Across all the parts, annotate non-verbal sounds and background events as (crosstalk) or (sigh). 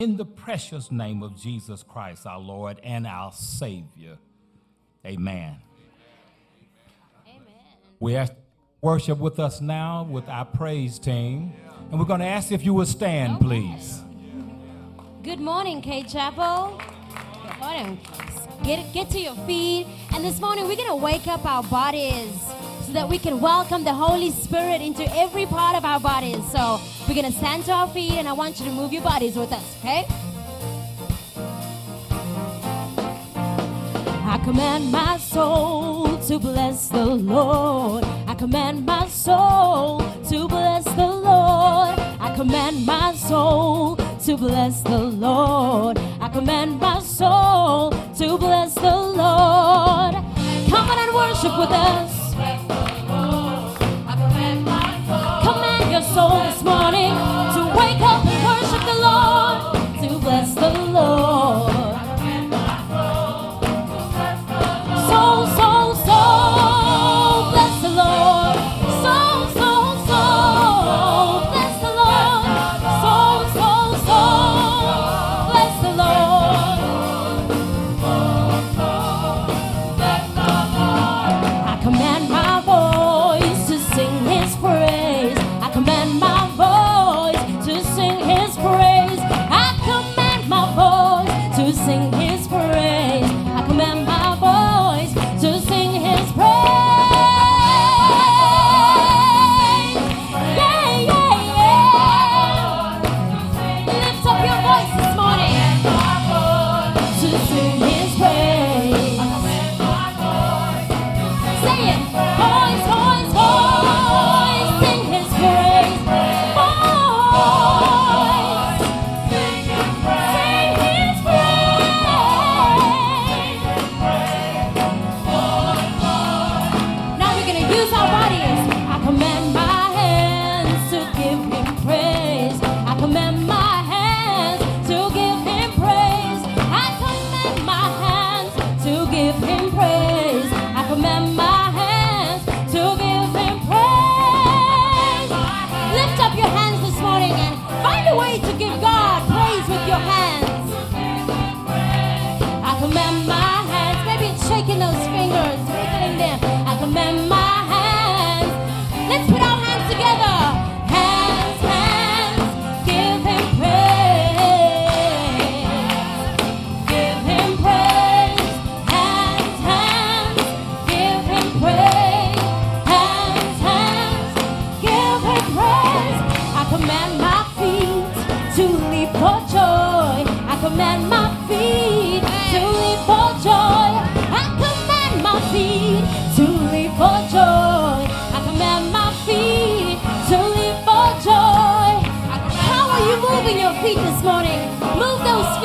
In the precious name of Jesus Christ, our Lord and our Savior. Amen. Amen. We ask worship with us now with our praise team. And we're going to ask if you would stand, okay. please. Good morning, Cade Chapel. Good morning. Get, get to your feet. And this morning, we're going to wake up our bodies so that we can welcome the Holy Spirit into every part of our bodies. So we're going to stand to our feet and I want you to move your bodies with us, okay? I command my soul to bless the Lord. I command my soul to bless the Lord. I command my soul to bless the Lord. I command my soul to bless the Lord. Come on and worship with us. soul this morning.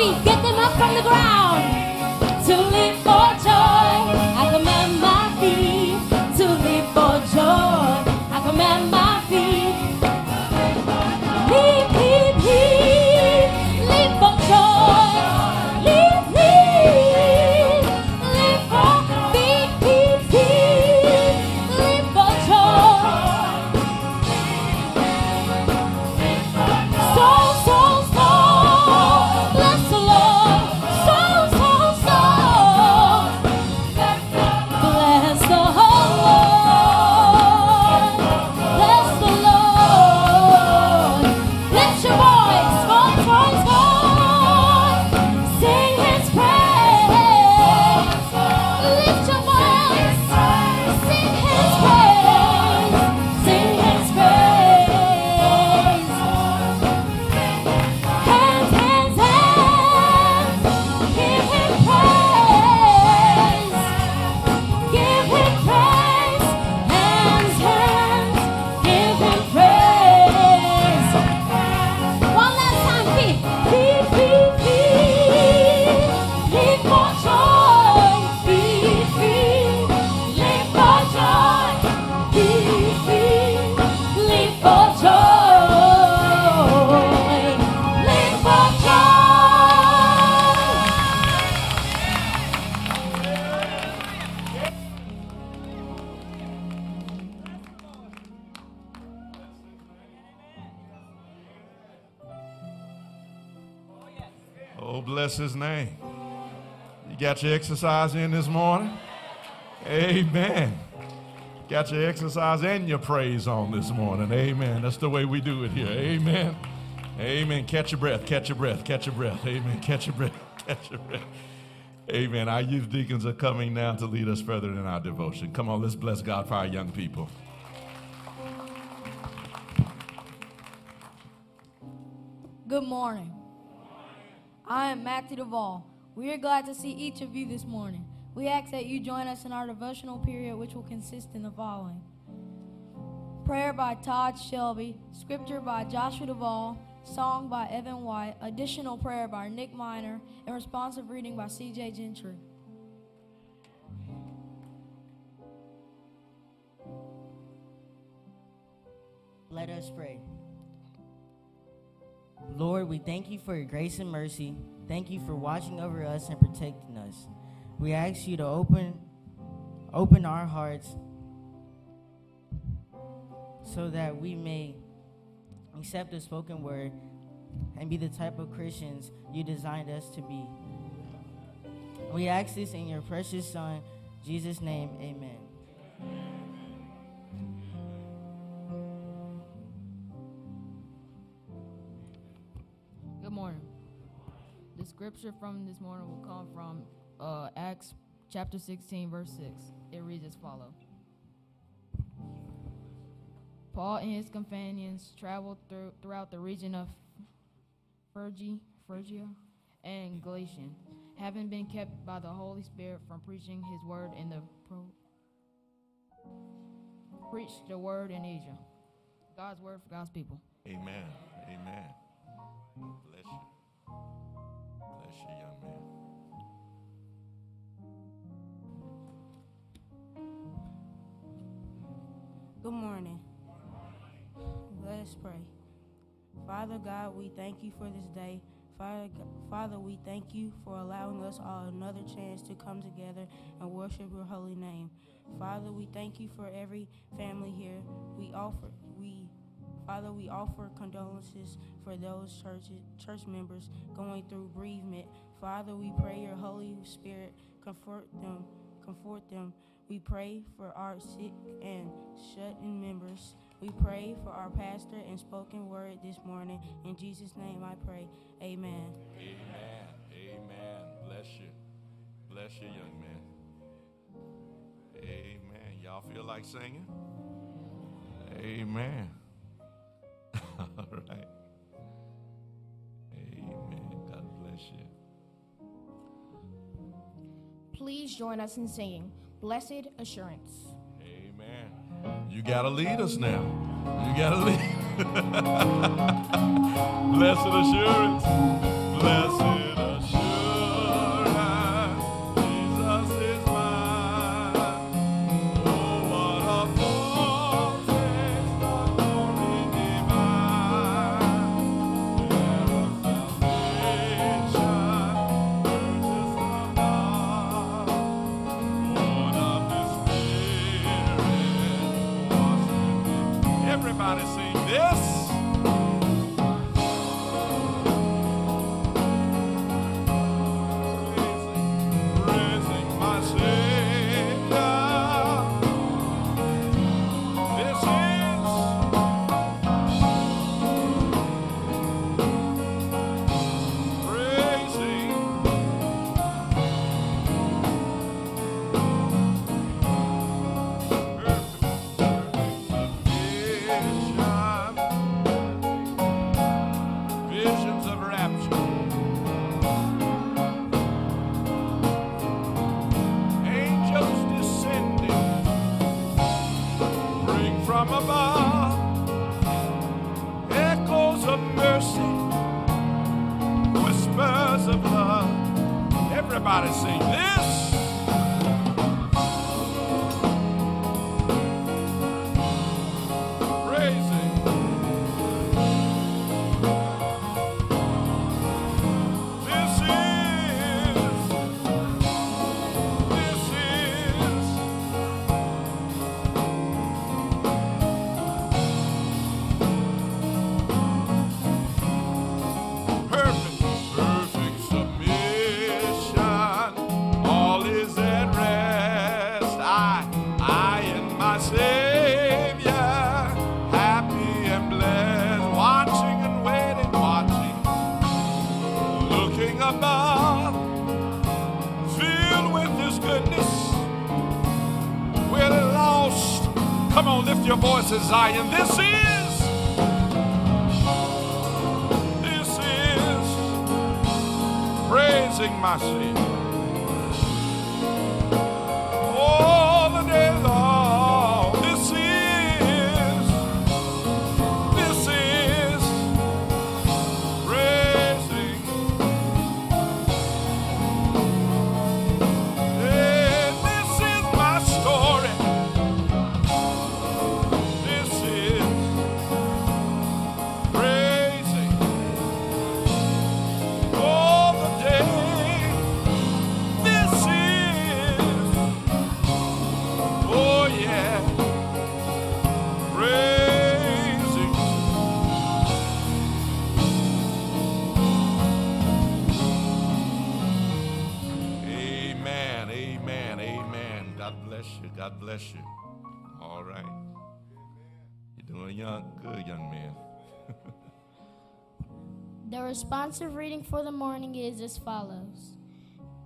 we go. Got your exercise in this morning? Amen. Got your exercise and your praise on this morning. Amen. That's the way we do it here. Amen. Amen. Catch your breath. Catch your breath. Catch your breath. Amen. Catch your breath. (laughs) Catch your breath. Amen. Our youth deacons are coming now to lead us further in our devotion. Come on, let's bless God for our young people. Good morning. I am Matthew Duvall. We are glad to see each of you this morning. We ask that you join us in our devotional period, which will consist in the following prayer by Todd Shelby, scripture by Joshua Duvall, song by Evan White, additional prayer by Nick Miner, and responsive reading by CJ Gentry. Let us pray. Lord, we thank you for your grace and mercy. Thank you for watching over us and protecting us. We ask you to open open our hearts so that we may accept the spoken word and be the type of Christians you designed us to be. We ask this in your precious son, Jesus' name, amen. Good morning. The scripture from this morning will come from uh, Acts chapter 16, verse 6. It reads as follows Paul and his companions traveled through, throughout the region of Phrygia, Phrygia and Galatia, having been kept by the Holy Spirit from preaching his word in the pro- preached the word in Asia. God's word for God's people. Amen. Amen. Good morning. Let us pray. Father God, we thank you for this day. Father, Father, we thank you for allowing us all another chance to come together and worship your holy name. Father, we thank you for every family here. We offer we Father, we offer condolences for those church church members going through bereavement. Father, we pray your Holy Spirit comfort them, comfort them. We pray for our sick and shut-in members. We pray for our pastor and spoken word this morning. In Jesus' name I pray. Amen. Amen. Amen. Bless you. Bless you, young man. Amen. Y'all feel like singing? Amen. (laughs) All right. Amen. God bless you. Please join us in singing Blessed Assurance. Amen. You got to lead us now. You got to lead. (laughs) Blessed assurance. Blessed young, good, young man. The responsive reading for the morning is as follows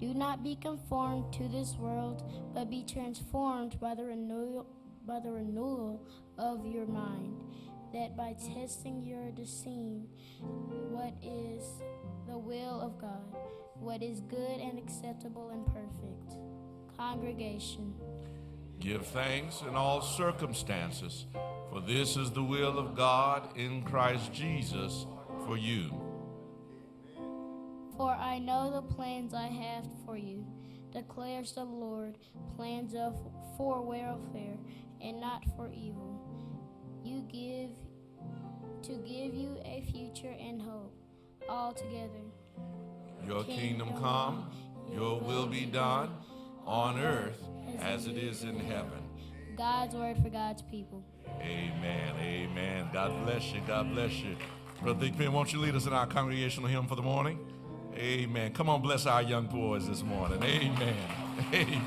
Do not be conformed to this world, but be transformed by the renewal, by the renewal of your mind, that by testing you discern what is the will of God, what is good and acceptable and perfect. Congregation. Give thanks in all circumstances, for this is the will of God in Christ Jesus for you. For I know the plans I have for you, declares the Lord, plans of for welfare and not for evil. You give to give you a future and hope altogether. Your kingdom come, your will be done on earth as it is in heaven. God's word for God's people. Amen, amen. God bless you, God bless you. Brother Thigpen, won't you lead us in our congregational hymn for the morning? Amen. Come on, bless our young boys this morning. Amen. (laughs) Amen.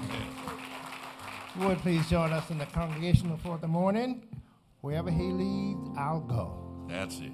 Would please join us in the congregational for the morning. Wherever he leads, I'll go. That's it.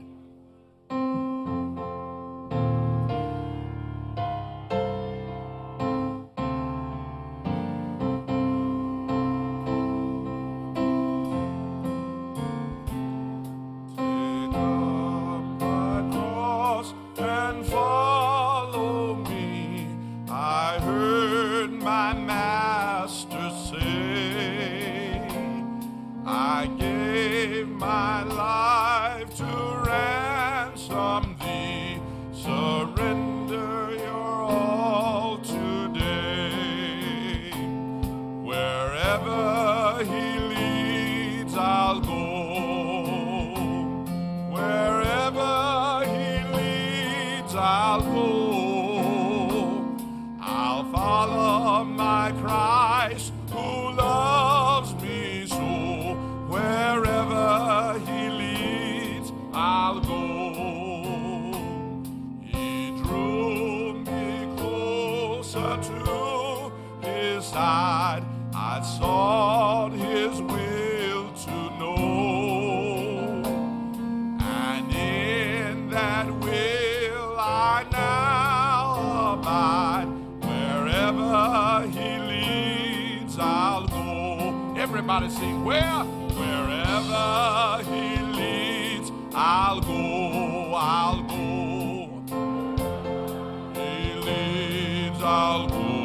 Leads,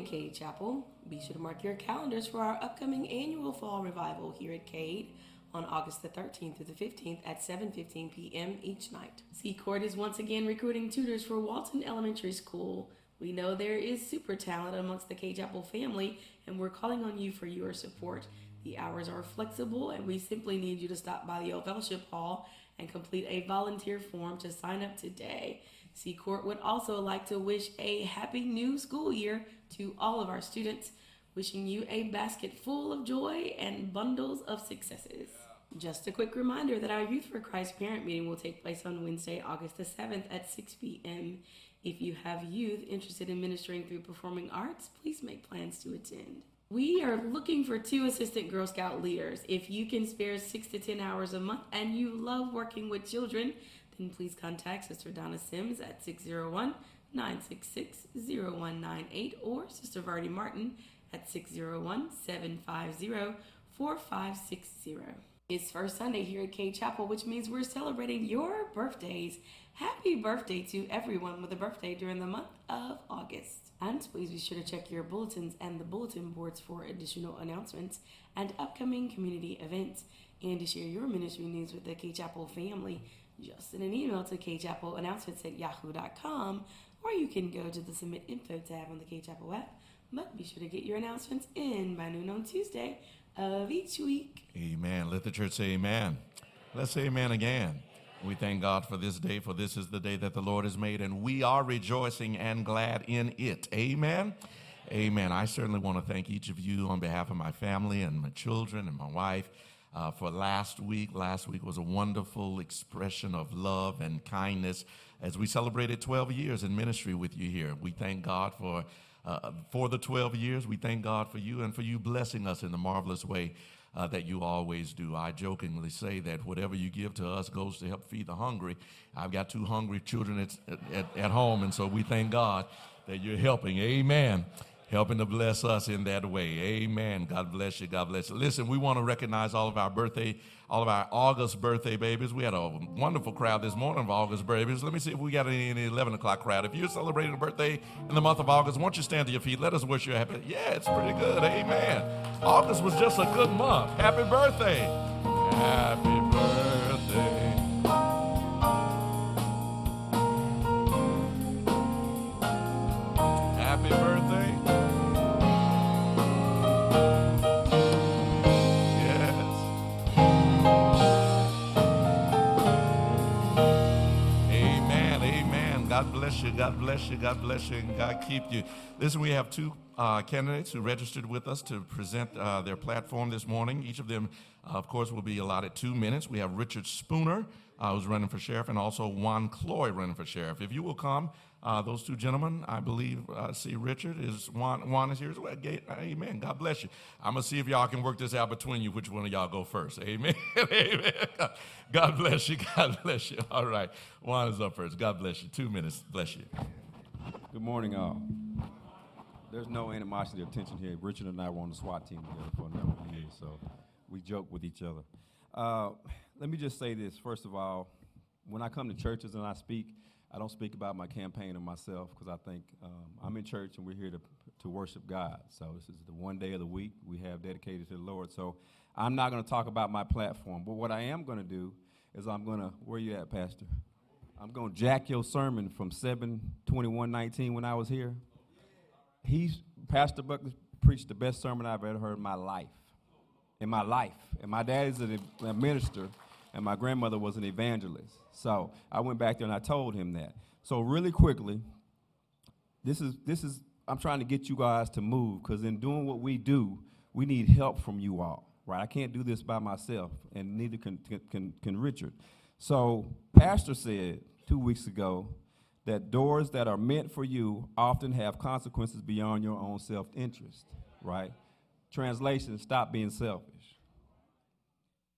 morning, Cade Chapel. Be sure to mark your calendars for our upcoming annual fall revival here at Cade on August the 13th through the 15th at 7:15 p.m. each night. Secord is once again recruiting tutors for Walton Elementary School. We know there is super talent amongst the Cade Chapel family, and we're calling on you for your support. The hours are flexible, and we simply need you to stop by the old fellowship hall and complete a volunteer form to sign up today. Secord would also like to wish a happy new school year to all of our students, wishing you a basket full of joy and bundles of successes. Just a quick reminder that our Youth for Christ parent meeting will take place on Wednesday, August the 7th at 6 p.m. If you have youth interested in ministering through performing arts, please make plans to attend. We are looking for two assistant Girl Scout leaders. If you can spare six to 10 hours a month and you love working with children, then please contact Sister Donna Sims at 601 966 0198 or Sister Vardy Martin at 601 750 4560. It's first Sunday here at Cade Chapel, which means we're celebrating your birthdays. Happy birthday to everyone with a birthday during the month of August. And please be sure to check your bulletins and the bulletin boards for additional announcements and upcoming community events. And to share your ministry news with the Cade Chapel family, just send an email to kchapelannouncements at yahoo.com or you can go to the Submit Info tab on the Cade Chapel app. But be sure to get your announcements in by noon on Tuesday of each week. Amen. Let the church say amen. Let's say amen again. We thank God for this day, for this is the day that the Lord has made, and we are rejoicing and glad in it. Amen. Amen. I certainly want to thank each of you on behalf of my family and my children and my wife uh, for last week. Last week was a wonderful expression of love and kindness as we celebrated 12 years in ministry with you here. We thank God for uh, for the 12 years. We thank God for you and for you blessing us in the marvelous way uh, that you always do. I jokingly say that whatever you give to us goes to help feed the hungry. I've got two hungry children at, at, at home, and so we thank God that you're helping. Amen. Helping to bless us in that way. Amen. God bless you. God bless you. Listen, we want to recognize all of our birthday, all of our August birthday babies. We had a wonderful crowd this morning of August babies. Let me see if we got any in the 11 o'clock crowd. If you're celebrating a birthday in the month of August, won't you stand to your feet? Let us wish you a happy. Yeah, it's pretty good. Amen. August was just a good month. Happy birthday. Happy birthday. God bless you. God bless you. God bless you. And God keep you. Listen, we have two uh, candidates who registered with us to present uh, their platform this morning. Each of them, uh, of course, will be allotted two minutes. We have Richard Spooner, uh, who's running for sheriff, and also Juan Cloy running for sheriff. If you will come, uh, those two gentlemen, I believe, uh, see Richard is Juan, Juan is here as well. Amen. God bless you. I'm gonna see if y'all can work this out between you. Which one of y'all go first? Amen. (laughs) Amen. God- God bless you. God bless you. All right, Juan is up first. God bless you. Two minutes. Bless you. Good morning, all. There's no animosity or tension here. Richard and I were on the SWAT team together for a number of years, so we joke with each other. Uh, let me just say this. First of all, when I come to churches and I speak, I don't speak about my campaign or myself because I think um, I'm in church and we're here to, to worship God. So this is the one day of the week we have dedicated to the Lord. So I'm not going to talk about my platform, but what I am going to do is I'm going to, where you at, Pastor? I'm going to jack your sermon from 7 21 19 when I was here. He's, Pastor Buckley preached the best sermon I've ever heard in my life. In my life. And my dad is an, a minister, and my grandmother was an evangelist. So I went back there and I told him that. So, really quickly, this is, this is I'm trying to get you guys to move because in doing what we do, we need help from you all, right? I can't do this by myself, and neither can, can, can, Richard. So, Pastor said two weeks ago that doors that are meant for you often have consequences beyond your own self interest, right? Translation stop being selfish.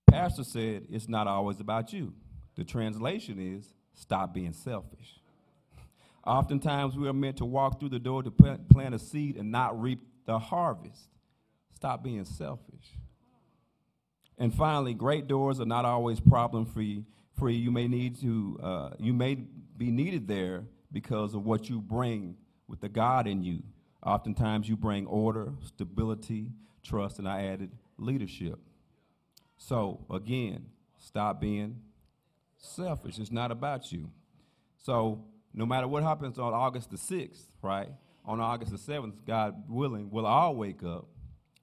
Pastor said it's not always about you. The translation is stop being selfish. Oftentimes, we are meant to walk through the door to plant, a seed and not reap the harvest. Stop being selfish. And finally, great doors are not always problem free. Free, you may need to, uh, you may be needed there because of what you bring with the God in you. Oftentimes, you bring order, stability, trust, and I added leadership. So again, stop being selfish. It's not about you. So no matter what happens on August the 6th, right? On August the 7th, God willing, we'll all wake up.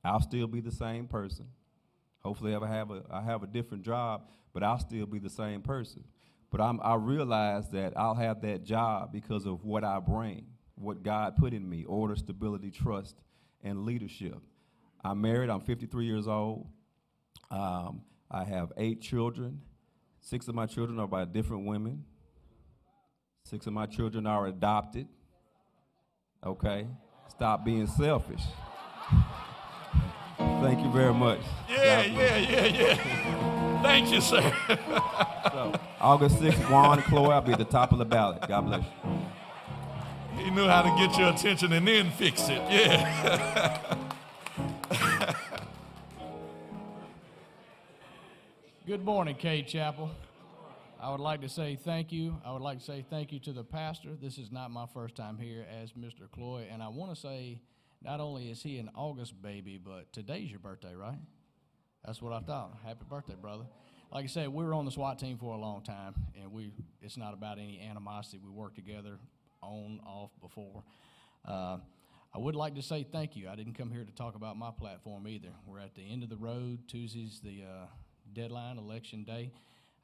I'll still be the same person. Hopefully, I have a I have a different job, but I'll still be the same person. But I'm, I realize that I'll have that job because of what I bring, what God put in me: order, stability, trust, and leadership. I'm married. I'm 53 years old. Um, I have eight children. Six of my children are by different women. Six of my children are adopted. Okay? Stop being selfish. (laughs) Thank you very much. Yeah, yeah, yeah, yeah. Thank you, sir. (laughs) so, August 6th, Juan Cloy, I'll be at the top of the ballot. God bless you. He knew how to get your attention and then fix it. Yeah. (laughs) Good morning, Cade Chapel. I would like to say thank you. I would like to say thank you to the pastor. This is not my first time here as Mr. Cloy, and I want to say not only is he an August baby, but today's your birthday, right? That's what I thought. Happy birthday, brother. Like I said, we were on the SWAT team for a long time, and we it's not about any animosity. We work together on, off, before. Uh, I would like to say thank you. I didn't come here to talk about my platform either. We're at the end of the road. Tuesday's the uh, deadline, election day.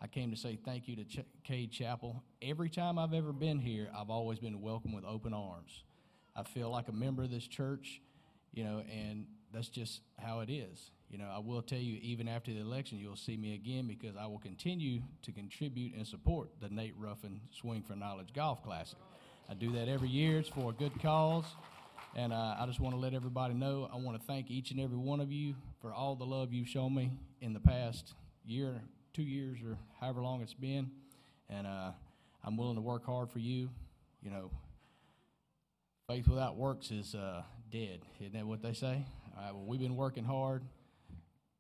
I came to say thank you to Ch- Cade Chapel. Every time I've ever been here, I've always been welcomed with open arms. I feel like a member of this church, you know, and that's just how it is. You know, I will tell you, even after the election, you'll see me again because I will continue to contribute and support the Nate Ruffin Swing for Knowledge Golf Classic. I do that every year. It's for a good cause. And uh, I just want to let everybody know I want to thank each and every one of you for all the love you've shown me in the past year, two years, or however long it's been. And uh, I'm willing to work hard for you. You know, faith without works is uh, dead. Isn't that what they say? All right, well, we've been working hard.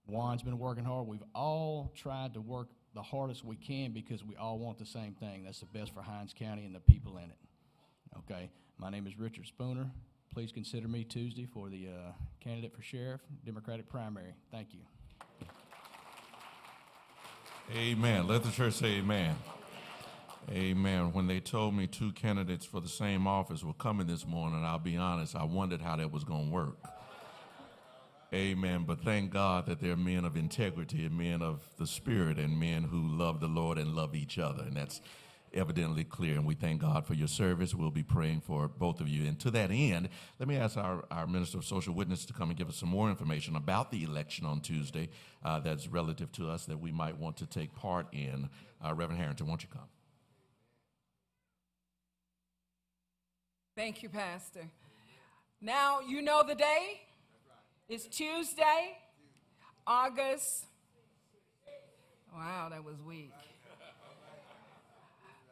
Juan's been working hard. We've all tried to work the hardest we can because we all want the same thing. That's the best for Hinds County and the people in it. Okay, my name is Richard Spooner. Please consider me Tuesday for the uh, candidate for sheriff, Democratic primary. Thank you. Amen. Let the church say amen. Amen. When they told me two candidates for the same office were coming this morning, I'll be honest, I wondered how that was going to work. Amen. But thank God that they're men of integrity and men of the Spirit and men who love the Lord and love each other. And that's evidently clear. And we thank God for your service. We'll be praying for both of you. And to that end, let me ask our, our Minister of Social Witness to come and give us some more information about the election on Tuesday uh, that's relative to us that we might want to take part in. Uh, Reverend Harrington, won't you come? Thank you, Pastor. Now, you know the day? It's Tuesday, August. Wow, that was weak.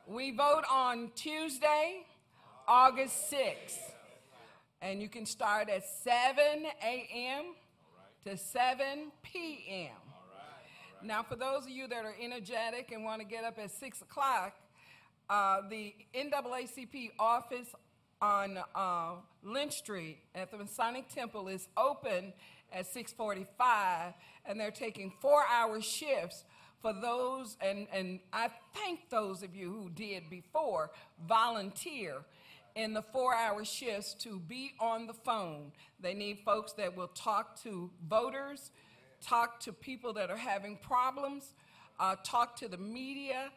We vote on Tuesday, August 6th. And you can start at 7 a.m. to 7 p.m. Now, for those of you that are energetic and want to get up at 6 o'clock, uh, the NAACP office on uh, Lynch Street at the Masonic Temple is open at 6:45, and they're taking four-hour shifts for those, and, and I thank those of you who did before volunteer in the four hour shifts to be on the phone. They need folks that will talk to voters, talk to people that are having problems, uh, talk to the media.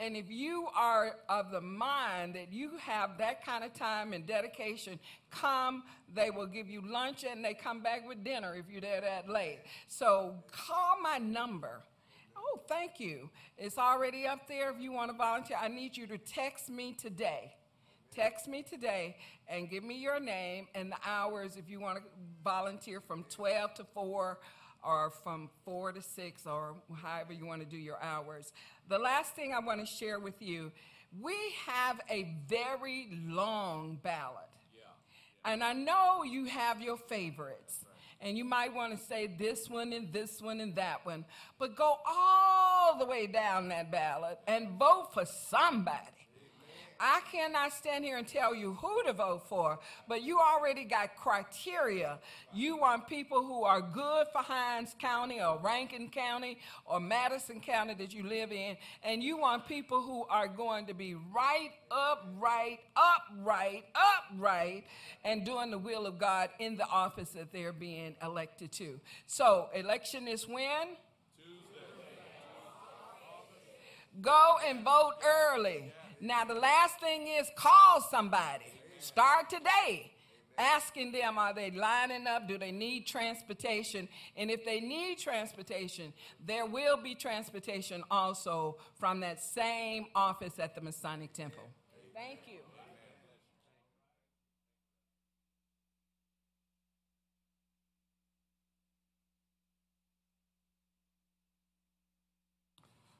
And if you are of the mind that you have that kind of time and dedication, come. They will give you lunch and they come back with dinner if you're there that late. So call my number. Oh, thank you. It's already up there if you want to volunteer. I need you to text me today. text me today and give me your name and the hours if you want to volunteer from 12 to 4 or from 4 to 6 or however you want to do your hours. The last thing I want to share with you we have a very long ballot. And I know you have your favorites. And you might want to say this one and this one and that one. But go all the way down that ballot and vote for somebody. I cannot stand here and tell you who to vote for, but you already got criteria. You want people who are good for Hinds County or Rankin County or Madison County that you live in, and you want people who are going to be right, upright, upright, upright, and doing the will of God in the office that they're being elected to. So, election is when? Tuesday. Go and vote early. Now, the last thing is call somebody. Start today. Asking them, are they lining up? Do they need transportation? And if they need transportation, there will be transportation also from that same office at the Masonic Temple. Thank you.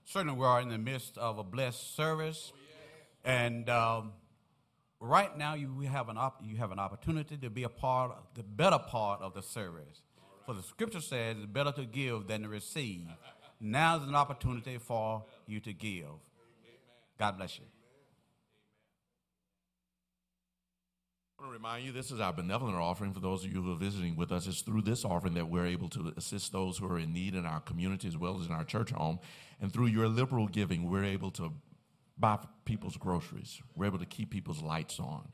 Certainly, we are in the midst of a blessed service. And um, right now, you have an op- you have an opportunity to be a part, of the better part of the service. For the scripture says, "It's better to give than to receive." Now is an opportunity for you to give. God bless you. I want to remind you this is our benevolent offering for those of you who are visiting with us. It's through this offering that we're able to assist those who are in need in our community as well as in our church home. And through your liberal giving, we're able to buy people's groceries. We're able to keep people's lights on.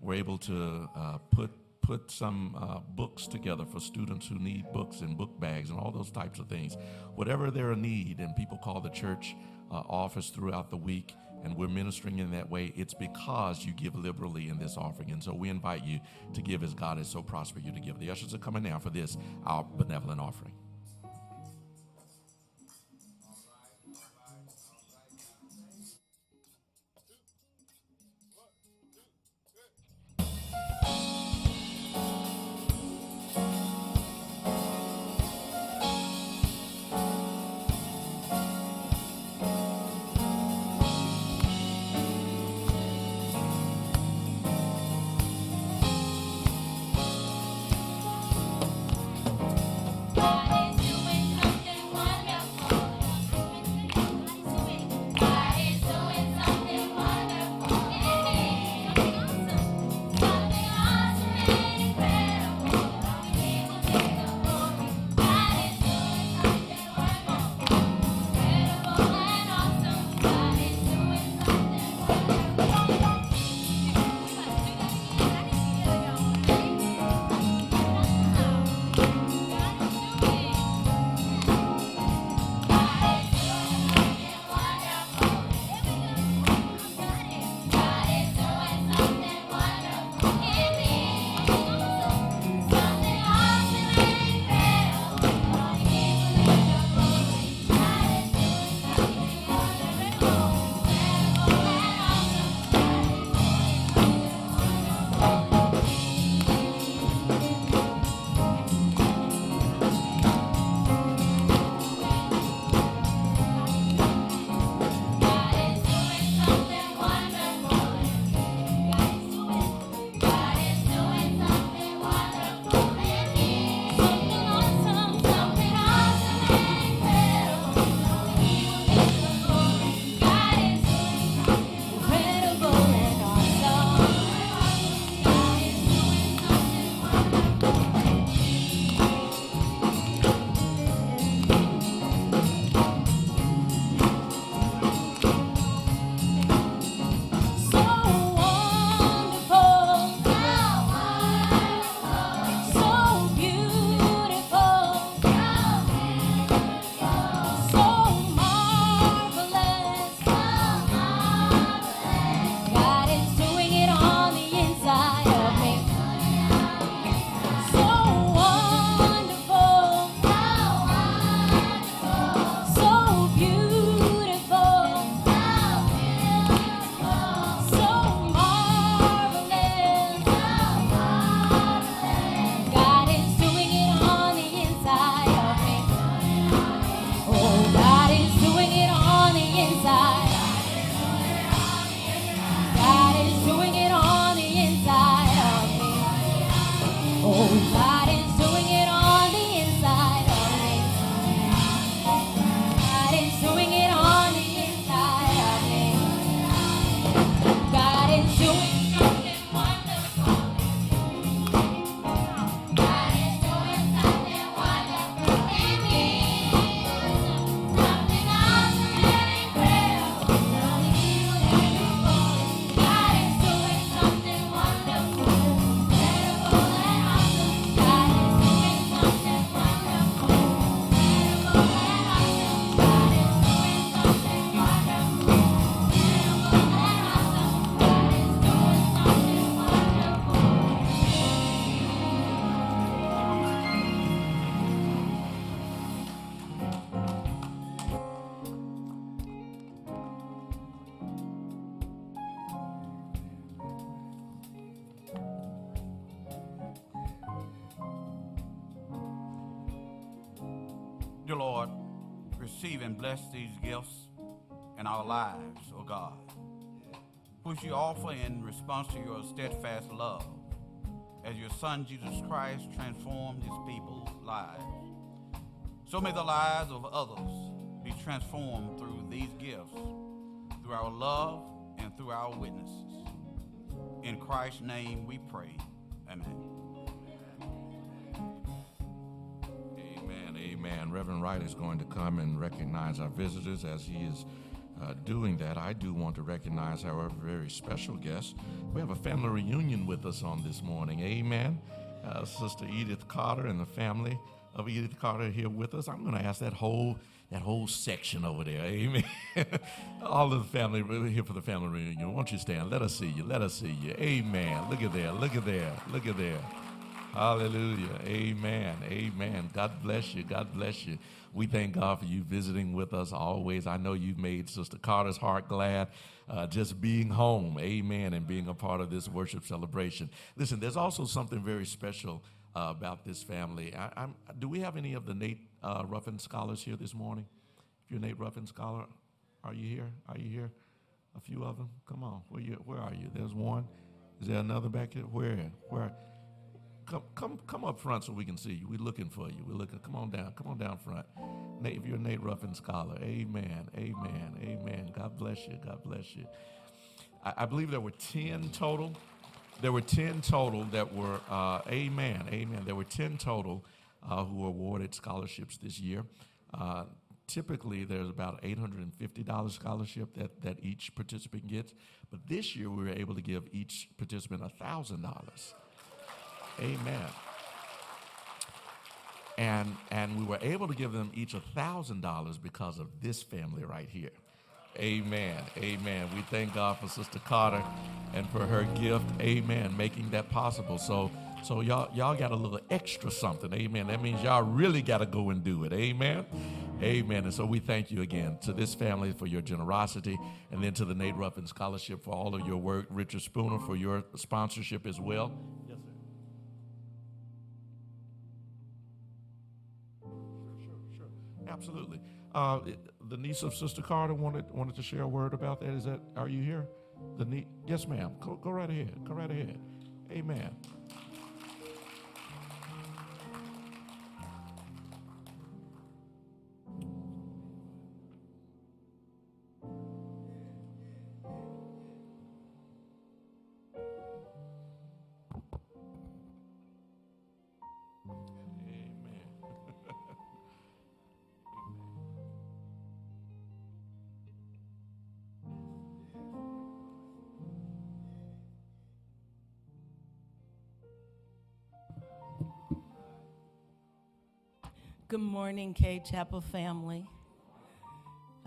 We're able to uh, put put some uh, books together for students who need books and book bags and all those types of things. Whatever their need, and people call the church uh, office throughout the week, and we're ministering in that way. It's because you give liberally in this offering, and so we invite you to give as God has so prospered you to give. The ushers are coming now for this our benevolent offering. Receive and bless these gifts in our lives, O God, which you offer in response to your steadfast love as your Son Jesus Christ transformed his people's lives. So may the lives of others be transformed through these gifts, through our love and through our witnesses. In Christ's name we pray. Amen. Amen. Reverend Wright is going to come and recognize our visitors as he is uh, doing that. I do want to recognize, however, very special guest. We have a family reunion with us on this morning. Amen. Uh, Sister Edith Carter and the family of Edith Carter here with us. I'm going to ask that whole that whole section over there. Amen. (laughs) All of the family we're here for the family reunion. Won't you stand? Let us see you. Let us see you. Amen. Look at there. Look at there. Look at there. Hallelujah. Amen. Amen. God bless you. God bless you. We thank God for you visiting with us always. I know you've made Sister Carter's heart glad uh, just being home. Amen. And being a part of this worship celebration. Listen, there's also something very special uh, about this family. I, do we have any of the Nate uh, Ruffin scholars here this morning? If you're Nate Ruffin scholar, are you here? Are you here? A few of them? Come on. Where, you, where are you? There's one. Is there another back here? Where? Where? Come, come, come up front so we can see you. We're looking for you. We're looking. Come on down. Come on down front. Nate, if you're a Nate Ruffin scholar, Amen. Amen. Amen. God bless you. God bless you. I, I believe there were ten total. There were ten total that were uh, Amen. Amen. There were ten total uh, who were awarded scholarships this year. Uh, typically, there's about $850 scholarship that, that each participant gets, but this year we were able to give each participant $1,000. Amen. And, and we were able to give them each $1,000 because of this family right here. Amen. Amen. We thank God for Sister Carter and for her gift. Amen. Making that possible. So, so y'all, y'all got a little extra something. Amen. That means y'all really got to go and do it. Amen. Amen. And so we thank you again to this family for your generosity and then to the Nate Ruffin Scholarship for all of your work. Richard Spooner for your sponsorship as well. Absolutely. Uh, the niece of Sister Carter wanted wanted to share a word about that. Is that are you here? The nie- yes, ma'am. Go, go right ahead. Go right ahead. Amen. Morning, Cade Chapel family.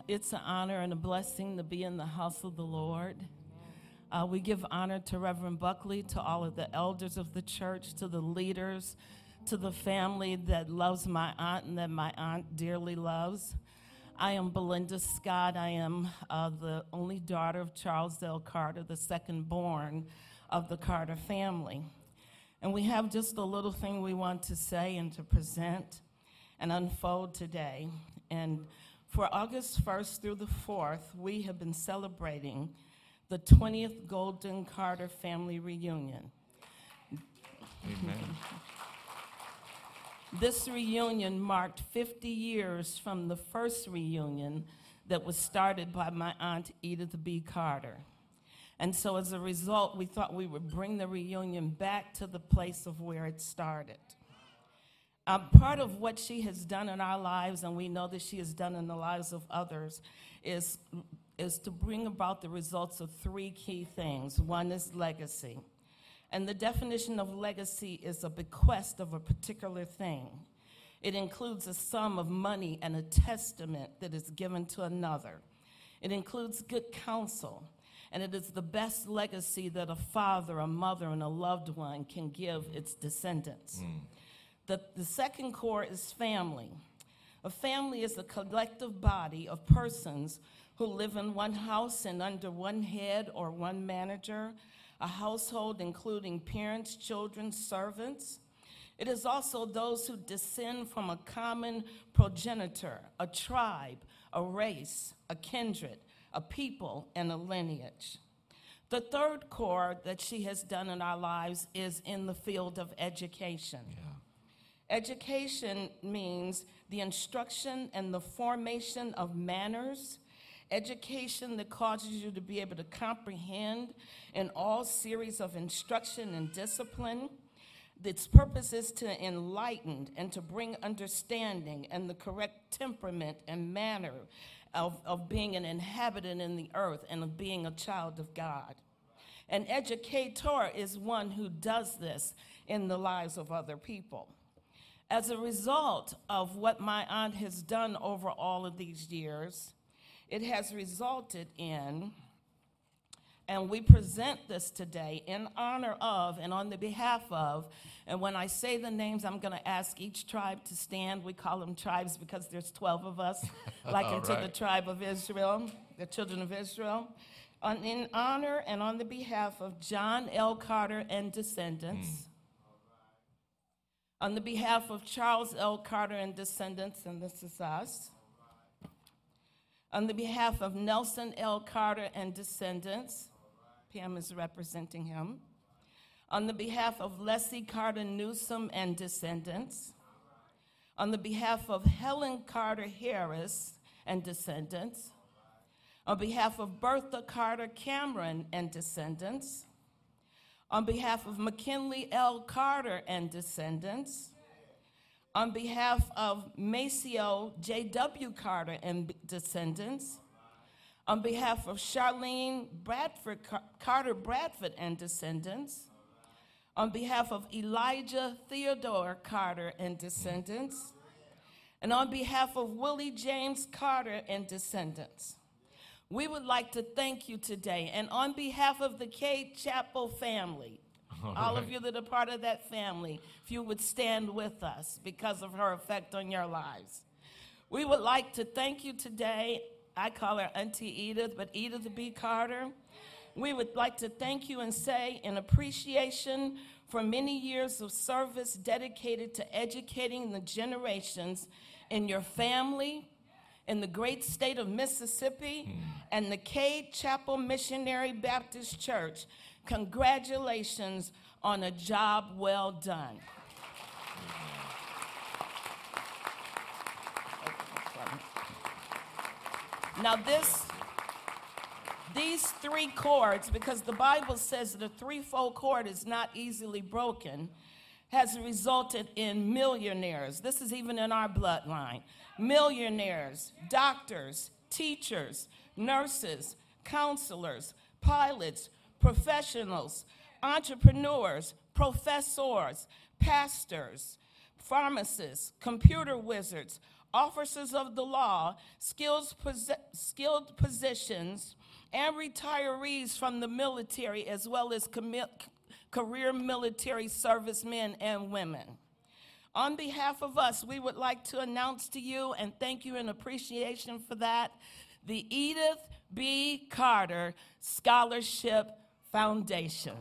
It's an honor and a blessing to be in the house of the Lord. Uh, we give honor to Reverend Buckley, to all of the elders of the church, to the leaders, to the family that loves my aunt and that my aunt dearly loves. I am Belinda Scott. I am uh, the only daughter of Charles L. Carter, the second born of the Carter family. And we have just a little thing we want to say and to present and unfold today. And for August 1st through the 4th, we have been celebrating the 20th Golden Carter family reunion. Amen. This reunion marked 50 years from the first reunion that was started by my aunt Edith B. Carter. And so, as a result, we thought we would bring the reunion back to the place of where it started. Part of what she has done in our lives, and we know that she has done in the lives of others, is, is to bring about the results of three key things. One is legacy. And the definition of legacy is a bequest of a particular thing. It includes a sum of money and a testament that is given to another. It includes good counsel, and it is the best legacy that a father, a mother, and a loved one can give its descendants. Mm. The, the second core is family. A family is a collective body of persons who live in one house and under one head or one manager, a household including parents, children, servants. It is also those who descend from a common progenitor, a tribe, a race, a kindred, a people, and a lineage. The third core that she has done in our lives is in the field of education. Education means the instruction and the formation of manners, education that causes you to be able to comprehend in all series of instruction and discipline. Its purpose is to enlighten and to bring understanding and the correct temperament and manner of, of being an inhabitant in the earth and of being a child of God. An educator is one who does this in the lives of other people. As a result of what my aunt has done over all of these years, it has resulted in, and we present this today in honor of and on the behalf of, and when I say the names, I'm going to ask each tribe to stand. We call them tribes because there's 12 of us, (laughs) like All into the tribe of Israel, the children of Israel. On, in honor and on the behalf of John L. Carter and descendants, hmm. On the behalf of Charles L. Carter and descendants, and this is us. On the behalf of Nelson L. Carter and descendants, Pam is representing him. On the behalf of Leslie Carter Newsom and descendants. On the behalf of Helen Carter Harris and descendants. On behalf of Bertha Carter Cameron and descendants. On behalf of McKinley L. Carter and descendants. On behalf of Maceo J.W. Carter and descendants. On behalf of Charlene Bradford Carter Bradford and descendants. On behalf of Elijah Theodore Carter and descendants. And on behalf of Willie James Carter and descendants. We would like to thank you today. And on behalf of the Cade Chapel family, All all of you that are part of that family, if you would stand with us because of her effect on your lives. We would like to thank you today. I call her Auntie Edith, but Edith B. Carter. We would like to thank you and say, in appreciation for many years of service dedicated to educating the generations in your family, in the great state of Mississippi, hmm. and the Cade Chapel Missionary Baptist Church. Congratulations on a job well done. Now, this, these three chords, because the Bible says that a threefold chord is not easily broken, has resulted in millionaires. This is even in our bloodline. Millionaires, doctors, teachers, nurses, counselors, pilots, professionals, entrepreneurs, professors, pastors, pharmacists, computer wizards, officers of the law, skills skilled positions, and retirees from the military, as well as career military servicemen and women. On behalf of us, we would like to announce to you and thank you in appreciation for that the Edith B. Carter Scholarship Foundation.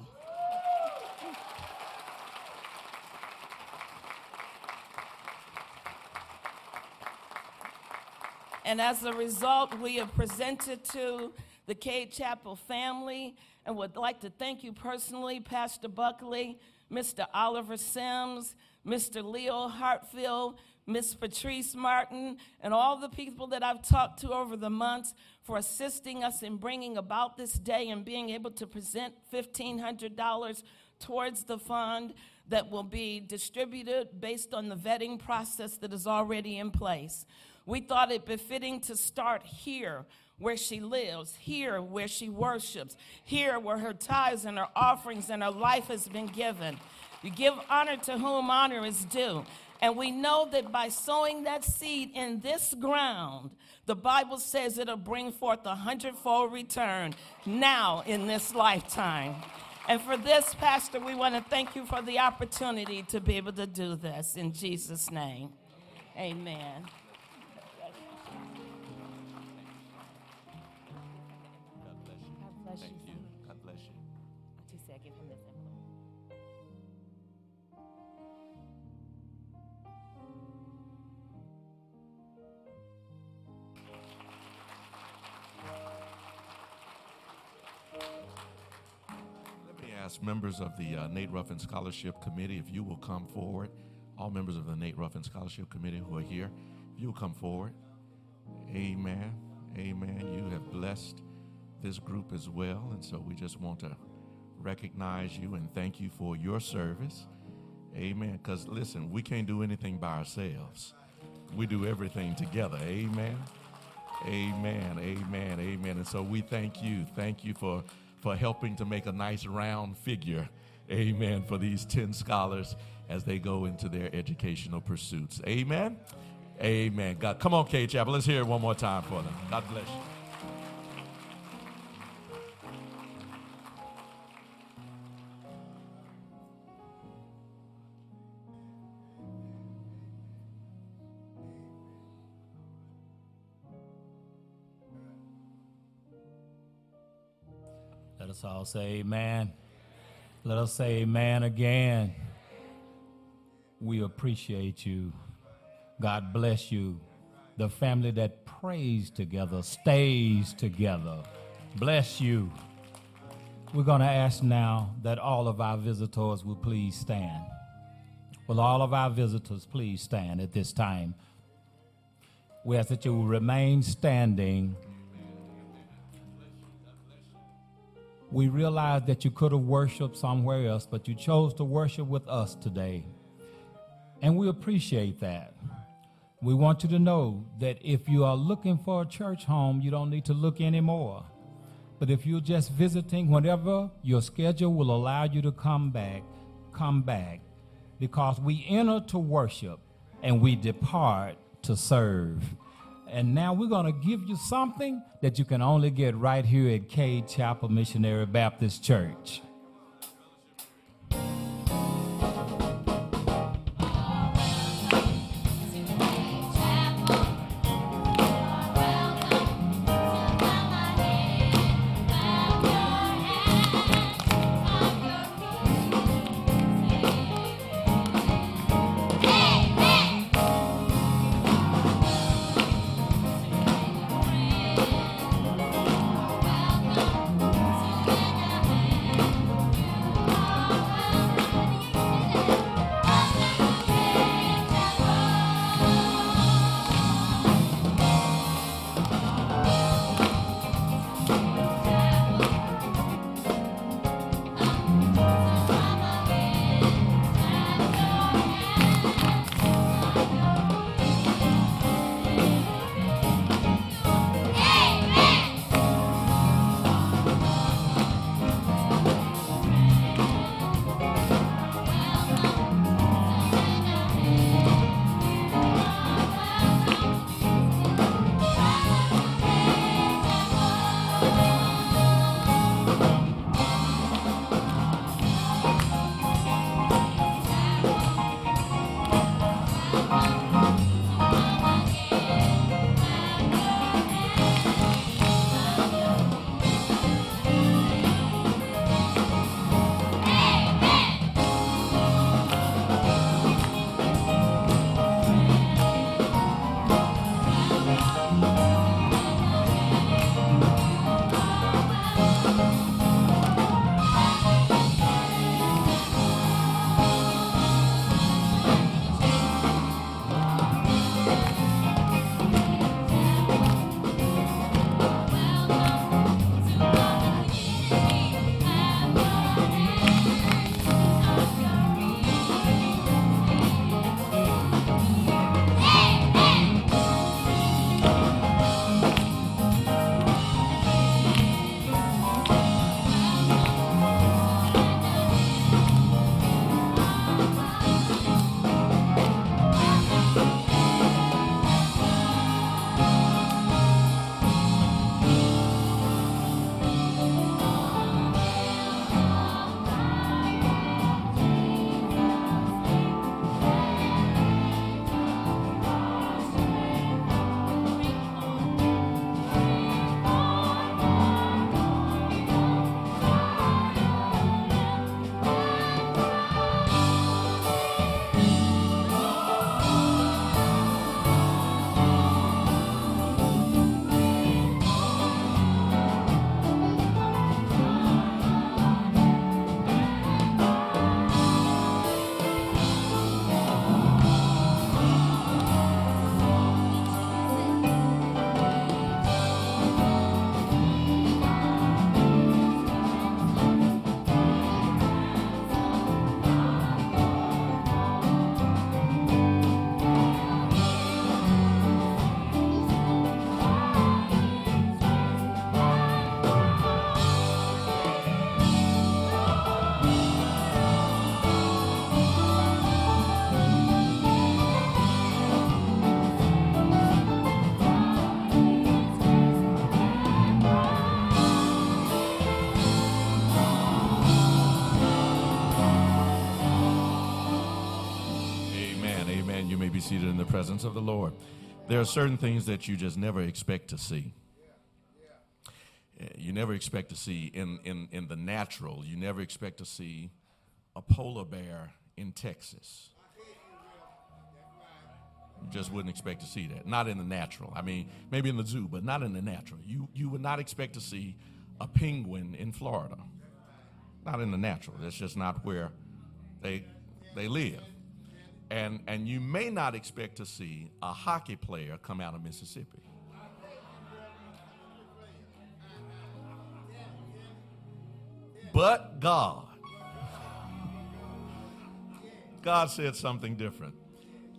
And as a result, we have presented to the Cade Chapel family and would like to thank you personally, Pastor Buckley, Mr. Oliver Sims, Mr. Leo Hartfield, Miss Patrice Martin, and all the people that I've talked to over the months for assisting us in bringing about this day and being able to present $1,500 towards the fund that will be distributed based on the vetting process that is already in place. We thought it befitting to start here where she lives, here where she worships, here where her tithes and her offerings and her life has been given. You give honor to whom honor is due. And we know that by sowing that seed in this ground, the Bible says it'll bring forth a hundredfold return now in this lifetime. And for this, Pastor, we want to thank you for the opportunity to be able to do this in Jesus' name. Amen. Ask members of the uh, Nate Ruffin Scholarship Committee if you will come forward. All members of the Nate Ruffin Scholarship Committee who are here, if you will come forward. Amen. Amen. You have blessed this group as well. And so we just want to recognize you and thank you for your service. Amen. Because listen, we can't do anything by ourselves, we do everything together. Amen. Amen. Amen. Amen. And so we thank you. Thank you for, for helping to make a nice round figure. Amen. For these 10 scholars as they go into their educational pursuits. Amen. Amen. God, come on, Cade Chapel. Let's hear it one more time for them. God bless you. Let us all say amen. Let us say amen again. We appreciate you. God bless you. The family that prays together stays together. Bless you. We're going to ask now that all of our visitors will please stand. Will all of our visitors please stand at this time? We ask that you will remain standing. We realize that you could have worshiped somewhere else, but you chose to worship with us today. And we appreciate that. We want you to know that if you are looking for a church home, you don't need to look anymore. But if you're just visiting, whenever your schedule will allow you to come back, come back. Because we enter to worship and we depart to serve. And now we're going to give you something that you can only get right here at Cade Chapel Missionary Baptist Church. In the presence of the Lord. There are certain things that you just never expect to see. You never expect to see in, in, in the natural, you never expect to see a polar bear in Texas. You just wouldn't expect to see that. Not in the natural. I mean, maybe in the zoo, but not in the natural. You, you would not expect to see a penguin in Florida. Not in the natural. That's just not where they, they live. And, and you may not expect to see a hockey player come out of Mississippi. But God. God said something different.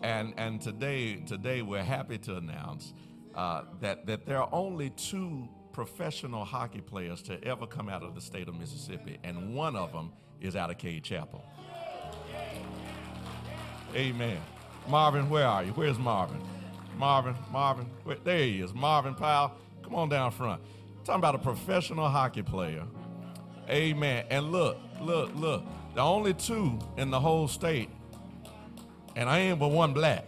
And, and today, today we're happy to announce uh, that, that there are only two professional hockey players to ever come out of the state of Mississippi, and one of them is out of Cade Chapel. Amen. Marvin, where are you? Where's Marvin? Marvin, Marvin, where, there he is. Marvin Powell, come on down front. talking about a professional hockey player. Amen. And look, look, look. The only two in the whole state, and I ain't but one black.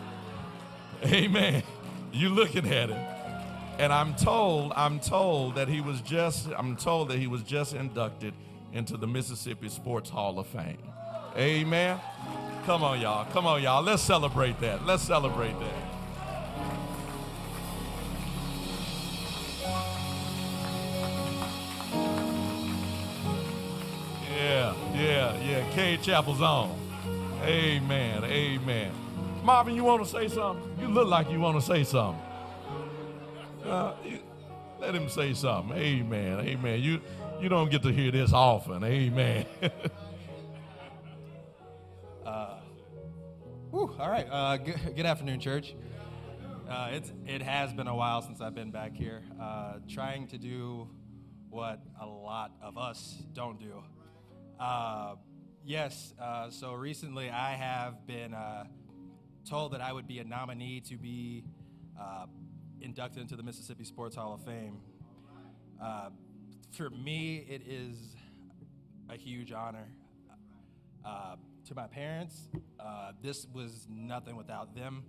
(laughs) Amen. You looking at him. And I'm told, I'm told that he was just, I'm told that he was just inducted into the Mississippi Sports Hall of Fame. Amen. Come on, y'all. Come on, y'all. Let's celebrate that. Let's celebrate that. Yeah, yeah, yeah. Cade Chapel's on. Amen. Amen. Marvin, you want to say something? You look like you want to say something. Uh, you- let him say something. Amen. Amen. You you don't get to hear this often. Amen. (laughs) whew, all right. Uh, good, good afternoon, church. Uh, it's, it has been a while since I've been back here, uh, trying to do what a lot of us don't do. Uh, yes, uh, so recently I have been uh, told that I would be a nominee to be inducted into the Mississippi Sports Hall of Fame. For me, it is a huge honor. To my parents, uh, this was nothing without them.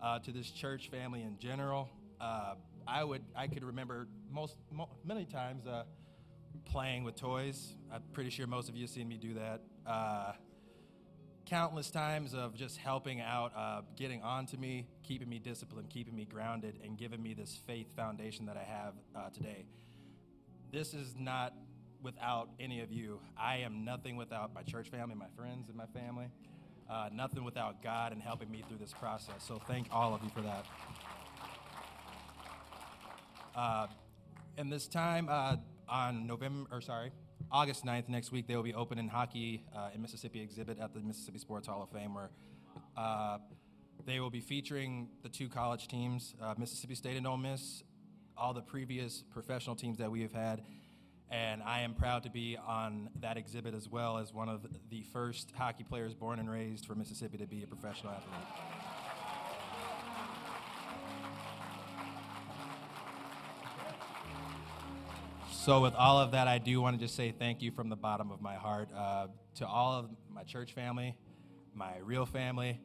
Uh, to this church family in general, uh, I would I could remember most mo- many times uh, playing with toys. I'm pretty sure most of you have seen me do that. Uh, countless times of just helping out, uh, getting on to me, keeping me disciplined, keeping me grounded, and giving me this faith foundation that I have today. This is not without any of you. I am nothing without my church family, my friends, and my family. Uh, nothing without God and helping me through this process. So thank all of you for that. Uh, and this time uh, on November, or sorry, August 9th next week, they will be opening hockey uh, in Mississippi exhibit at the Mississippi Sports Hall of Fame, where uh, they will be featuring the two college teams, uh, Mississippi State and Ole Miss, all the previous professional teams that we have had. And I am proud to be on that exhibit as well as one of the first hockey players born and raised for Mississippi to be a professional athlete. So, with all of that, I do want to just say thank you from the bottom of my heart uh, to all of my church family, my real family,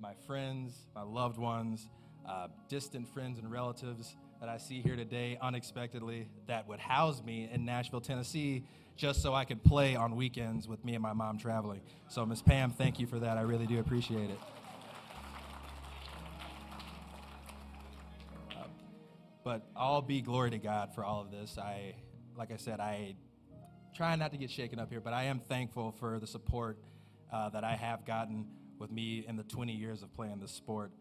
my friends, my loved ones, uh, distant friends and relatives that I see here today unexpectedly that would house me in Nashville, Tennessee, just so I could play on weekends with me and my mom traveling. So, Miss Pam, thank you for that. I really do appreciate it. Uh, but all be glory to God for all of this. I, like I said, I try not to get shaken up here, but I am thankful for the support uh, that I have gotten with me in the 20 years of playing this sport.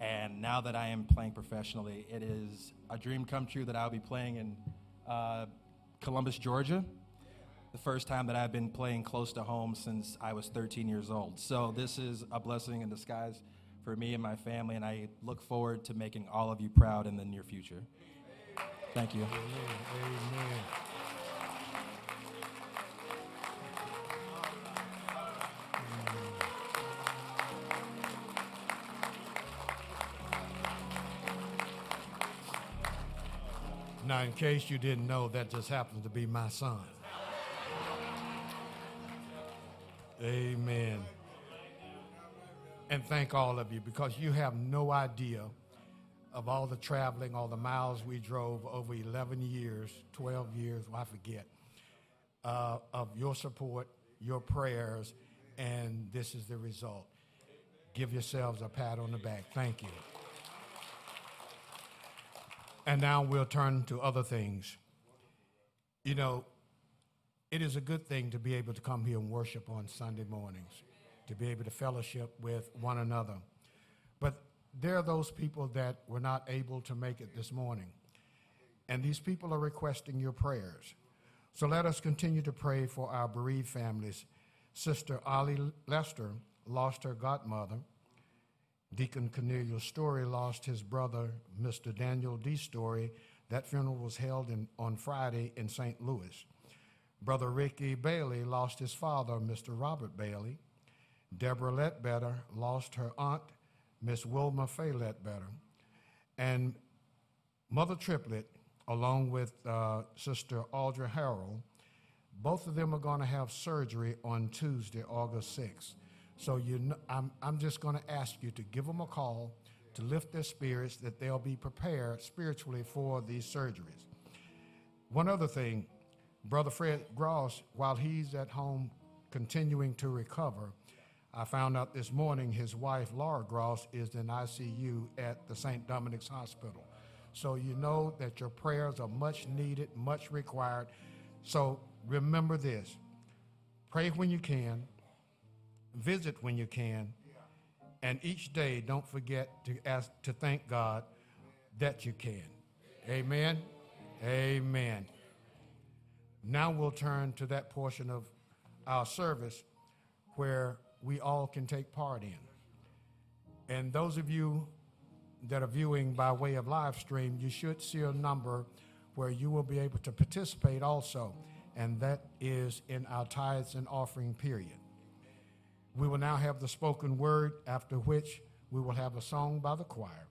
And now that I am playing professionally, it is a dream come true that I'll be playing in uh, Columbus, Georgia. The first time that I've been playing close to home since I was 13 years old. So this is a blessing in disguise for me and my family, and I look forward to making all of you proud in the near future. Thank you. Amen. Now, in case you didn't know, that just happens to be my son. Amen. and thank all of you because you have no idea of all the traveling, all the miles we drove over 11 years, 12 years, well, I forget, uh, of your support, your prayers, and this is the result. Give yourselves a pat on the back. Thank you. And now we'll turn to other things. You know, it is a good thing to be able to come here and worship on Sunday mornings, to be able to fellowship with one another. But there are those people that were not able to make it this morning. And these people are requesting your prayers. So let us continue to pray for our bereaved families. Sister Ollie Lester lost her godmother. Deacon Cornelius Story lost his brother, Mr. Daniel D. Story. That funeral was held in, on Friday in St. Louis. Brother Ricky Bailey lost his father, Mr. Robert Bailey. Deborah Letbetter lost her aunt, Miss Wilma Fay Letbetter. And Mother Triplet, along with uh, Sister Audra Harrell, both of them are going to have surgery on Tuesday, August 6th. So you, I'm, I'm just going to ask you to give them a call to lift their spirits that they'll be prepared spiritually for these surgeries. One other thing, Brother Fred Gross, while he's at home continuing to recover, I found out this morning his wife, Laura Gross, is in ICU at the St. Dominic's Hospital. So you know that your prayers are much needed, much required. So remember this pray when you can, visit when you can, and each day don't forget to ask to thank God that you can. Amen. Amen. Now we'll turn to that portion of our service where we all can take part in. And those of you that are viewing by way of live stream, you should see a number where you will be able to participate also, and that is in our tithes and offering period. We will now have the spoken word, after which we will have a song by the choir.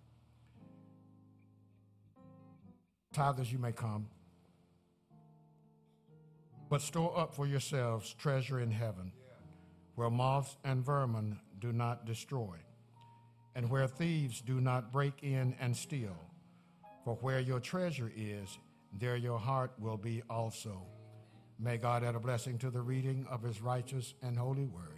Tithers, you may come. But store up for yourselves treasure in heaven, where moths and vermin do not destroy, and where thieves do not break in and steal. For where your treasure is, there your heart will be also. May God add a blessing to the reading of his righteous and holy word.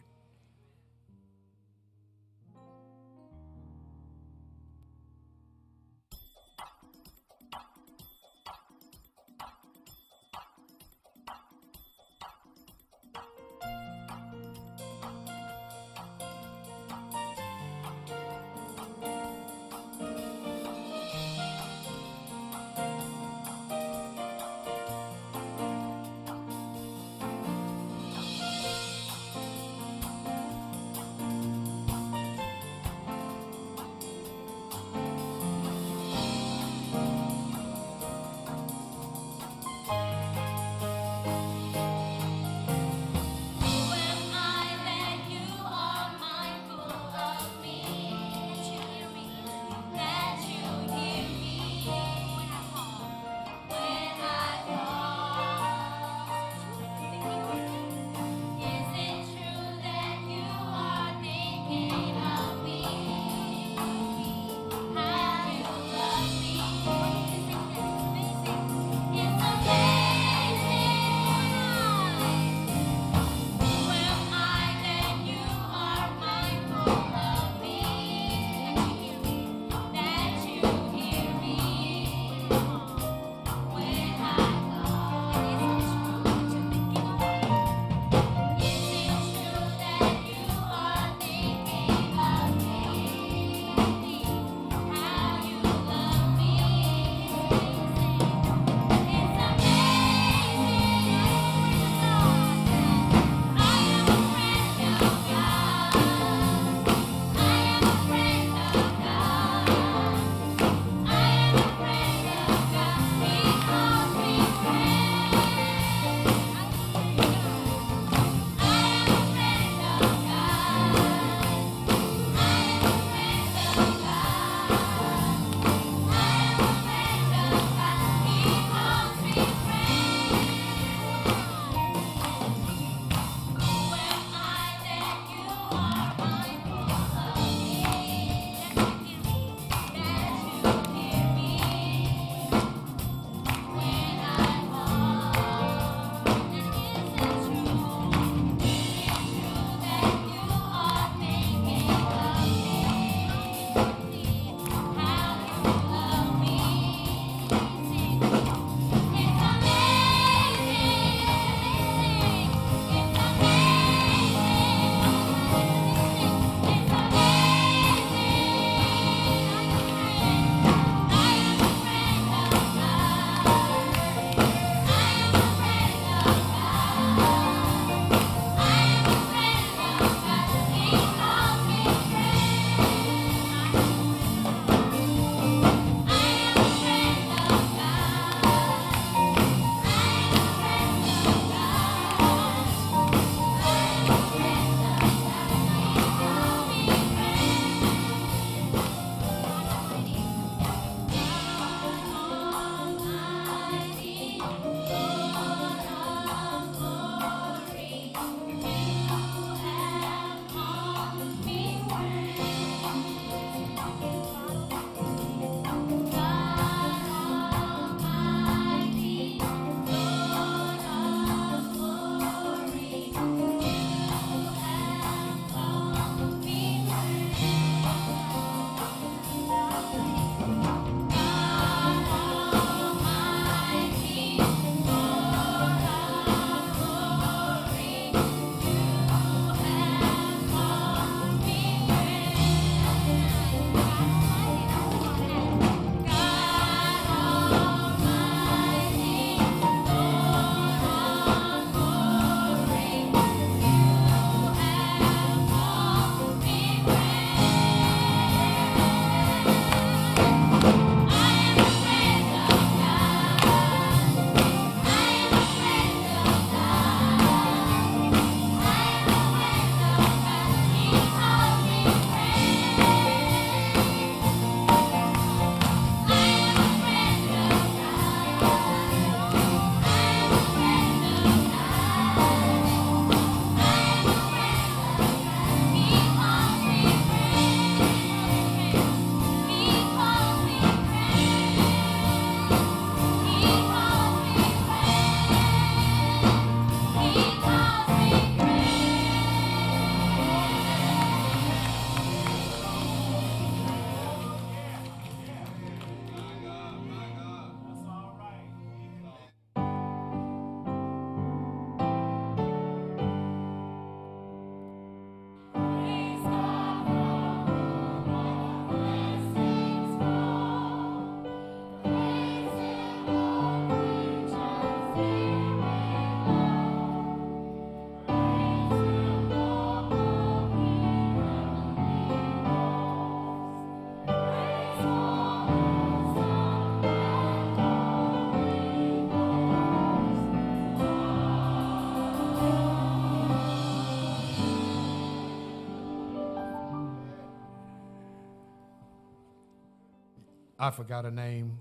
I forgot a name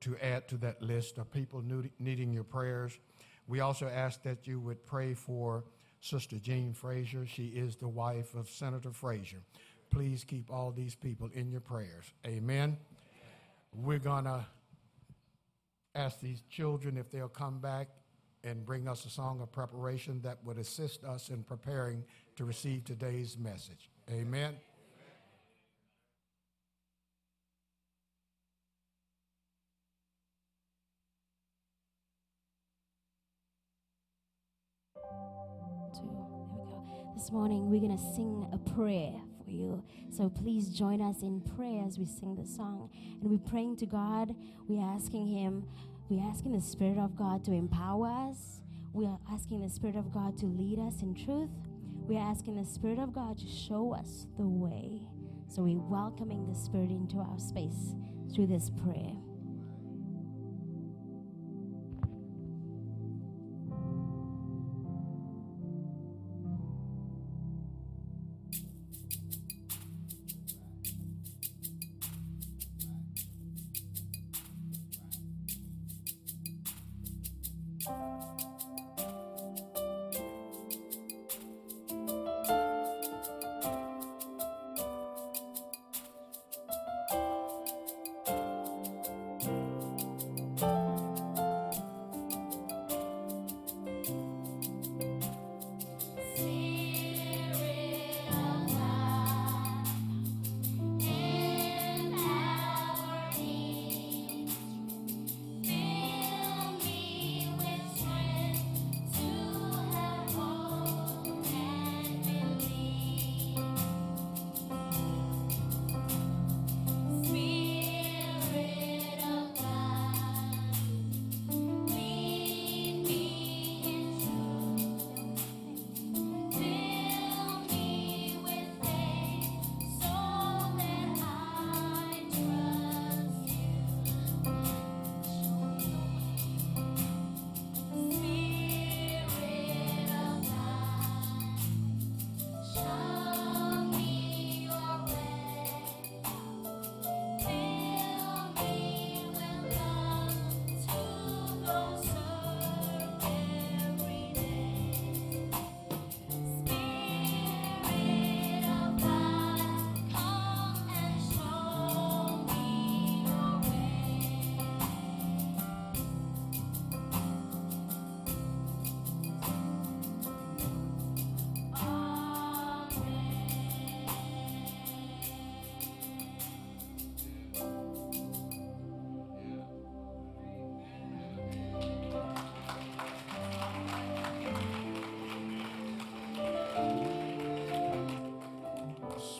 to add to that list of people needing your prayers. We also ask that you would pray for Sister Jean Frazier. She is the wife of Senator Frazier. Please keep all these people in your prayers. Amen. We're going to ask these children if they'll come back and bring us a song of preparation that would assist us in preparing to receive today's message. Amen. This morning we're going to sing a prayer for you. So please join us in prayer as we sing the song. And we're praying to God. We're asking Him, we're asking the Spirit of God to empower us. We are asking the Spirit of God to lead us in truth. We are asking the Spirit of God to show us the way. So we're welcoming the Spirit into our space through this prayer.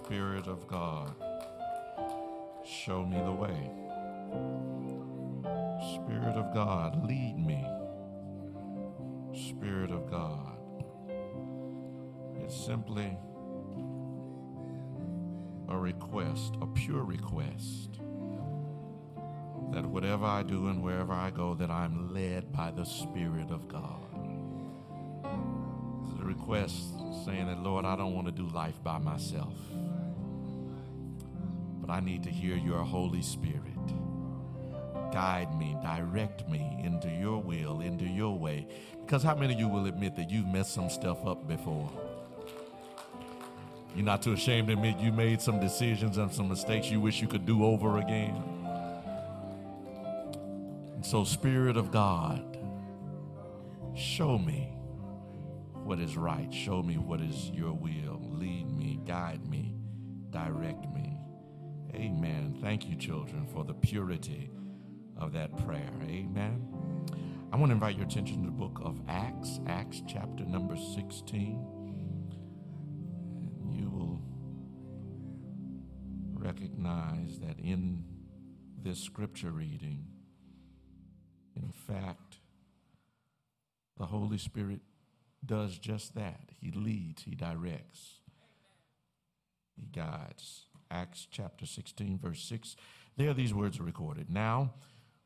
Spirit of God, show me the way. Spirit of God, lead me. Spirit of God. It's simply a request, a pure request, that whatever I do and wherever I go, that I'm led by the Spirit of God. It's a request saying that, Lord, I don't want to do life by myself, but I need to hear your Holy Spirit guide me, direct me into your will, into your way. Because how many of you will admit that you've messed some stuff up before? You're not too ashamed to admit you made some decisions and some mistakes you wish you could do over again. And so, Spirit of God, show me what is right. Show me what is your will. Lead me, guide me, direct me. Amen. Thank you, children, for the purity of that prayer. Amen. I want to invite your attention to the book of Acts, Acts chapter number 16. And you will recognize that in this scripture reading, in fact, the Holy Spirit does just that. He leads, He directs, He guides. Acts chapter 16, verse 6. There, these words are recorded. Now,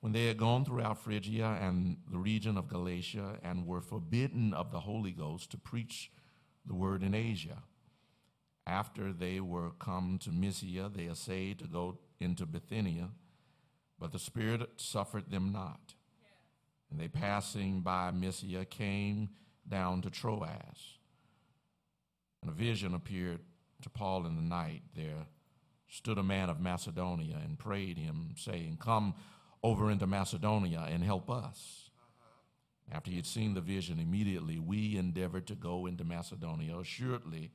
when they had gone throughout Phrygia and the region of Galatia and were forbidden of the Holy Ghost to preach the word in Asia, after they were come to Mysia, they essayed to go into Bithynia, But the Spirit suffered them not. And they passing by Mysia came down to Troas. And a vision appeared to Paul in the night. There stood a man of Macedonia and prayed him, saying, Come over into Macedonia and help us. After he had seen the vision, immediately we endeavored to go into Macedonia, assuredly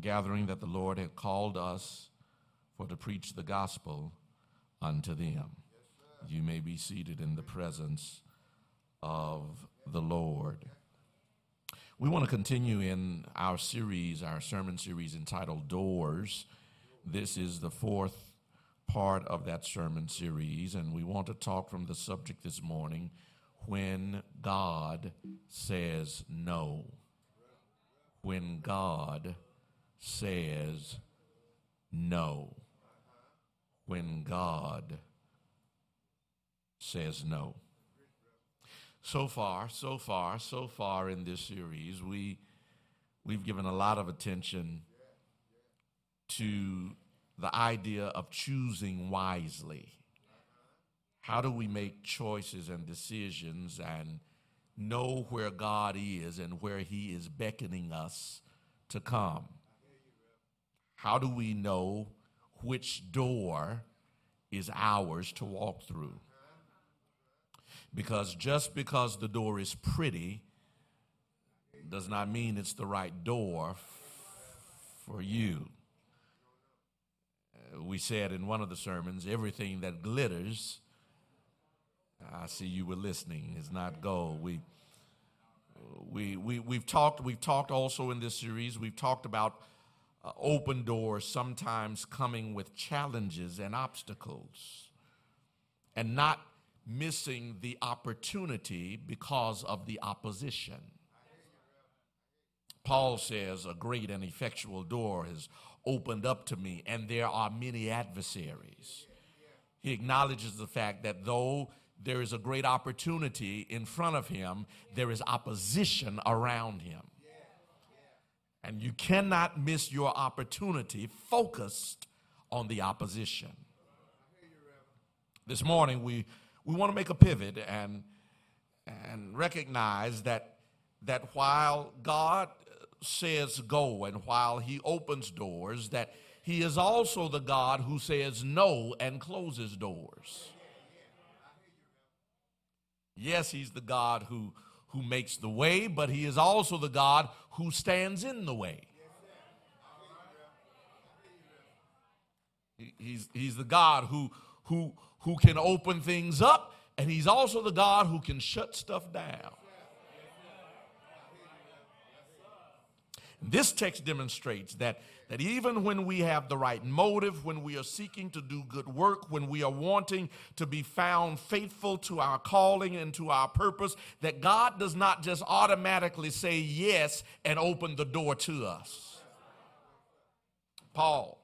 gathering that the Lord had called us for to preach the gospel unto them. You may be seated in the presence of the Lord. We want to continue in our series, our sermon series entitled Doors. This is the fourth part of that sermon series, and we want to talk from the subject this morning when God says no. When God says no. When God says no. So far, so far, so far in this series, we, we've given a lot of attention to the idea of choosing wisely. How do we make choices and decisions and know where God is and where He is beckoning us to come? How do we know which door is ours to walk through? Because just because the door is pretty does not mean it's the right door for you. We said in one of the sermons everything that glitters, I see you were listening, is not gold. We, we, we, we've, talked, we've talked also in this series, we've talked about uh, open doors sometimes coming with challenges and obstacles and not missing the opportunity because of the opposition. Paul says, A great and effectual door has opened up to me, and there are many adversaries. He acknowledges the fact that though there is a great opportunity in front of him, there is opposition around him. And you cannot miss your opportunity focused on the opposition. This morning, we, we want to make a pivot and, and recognize that, that while God says go and while He opens doors, that He is also the God who says no and closes doors. Yes, He's the God who, who makes the way, but He is also the God who stands in the way. He- He's, he's the God who, who, who can open things up, and He's also the God who can shut stuff down. This text demonstrates that, that even when we have the right motive, when we are seeking to do good work, when we are wanting to be found faithful to our calling and to our purpose, that God does not just automatically say yes and open the door to us. Paul.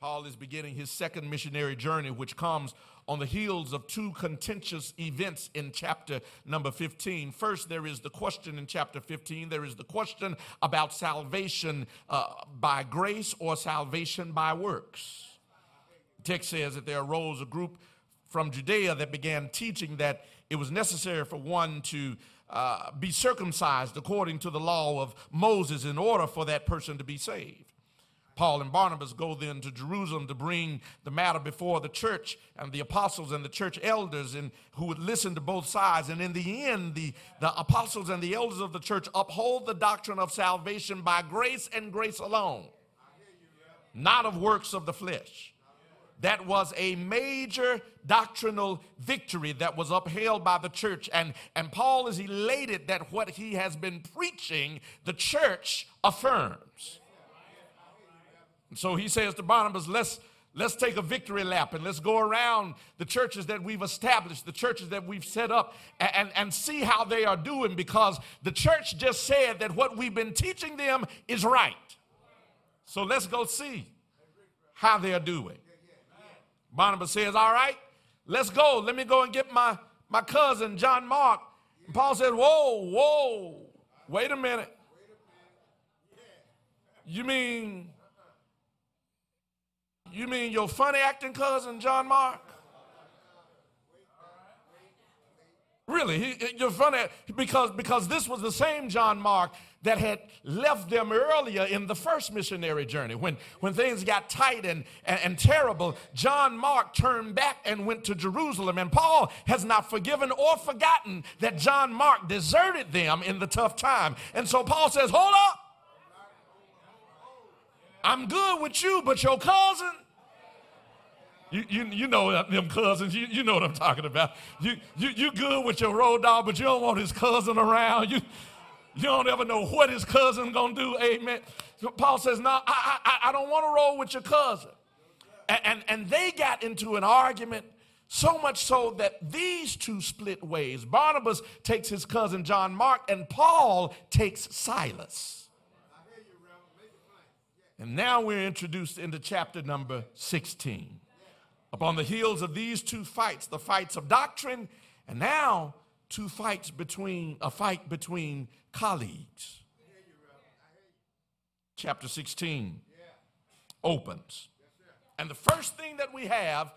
Paul is beginning his second missionary journey, which comes on the heels of two contentious events in chapter number 15. First, there is the question in chapter 15. There is the question about salvation uh, by grace or salvation by works. The text says that there arose a group from Judea that began teaching that it was necessary for one to uh, be circumcised according to the law of Moses in order for that person to be saved. Paul and Barnabas go then to Jerusalem to bring the matter before the church and the apostles and the church elders and who would listen to both sides. And in the end, the, the apostles and the elders of the church uphold the doctrine of salvation by grace and grace alone, not of works of the flesh. That was a major doctrinal victory that was upheld by the church. And, and Paul is elated that what he has been preaching, the church affirms. So he says to Barnabas, let's, let's take a victory lap and let's go around the churches that we've established, the churches that we've set up, and, and, and see how they are doing because the church just said that what we've been teaching them is right. So let's go see how they are doing. Barnabas says, All right, let's go. Let me go and get my, my cousin, John Mark. And Paul said, Whoa, whoa, wait a minute. You mean you mean your funny acting cousin, John Mark? Really, he, you're funny because, because this was the same John Mark that had left them earlier in the first missionary journey. When, when things got tight and, and, and terrible, John Mark turned back and went to Jerusalem. And Paul has not forgiven or forgotten that John Mark deserted them in the tough time. And so Paul says, Hold up. I'm good with you, but your cousin, you, you, you know them cousins. You, you know what I'm talking about. You, you, you good with your road dog, but you don't want his cousin around. You, you don't ever know what his cousin going to do. Amen. So Paul says, no, I, I, I don't want to roll with your cousin. And, and, and they got into an argument so much so that these two split ways. Barnabas takes his cousin John Mark, and Paul takes Silas. And now we're introduced into chapter number 16 upon the heels of these two fights, the fights of doctrine, and now two fights between a fight between colleagues. Chapter 16 opens. And the first thing that we have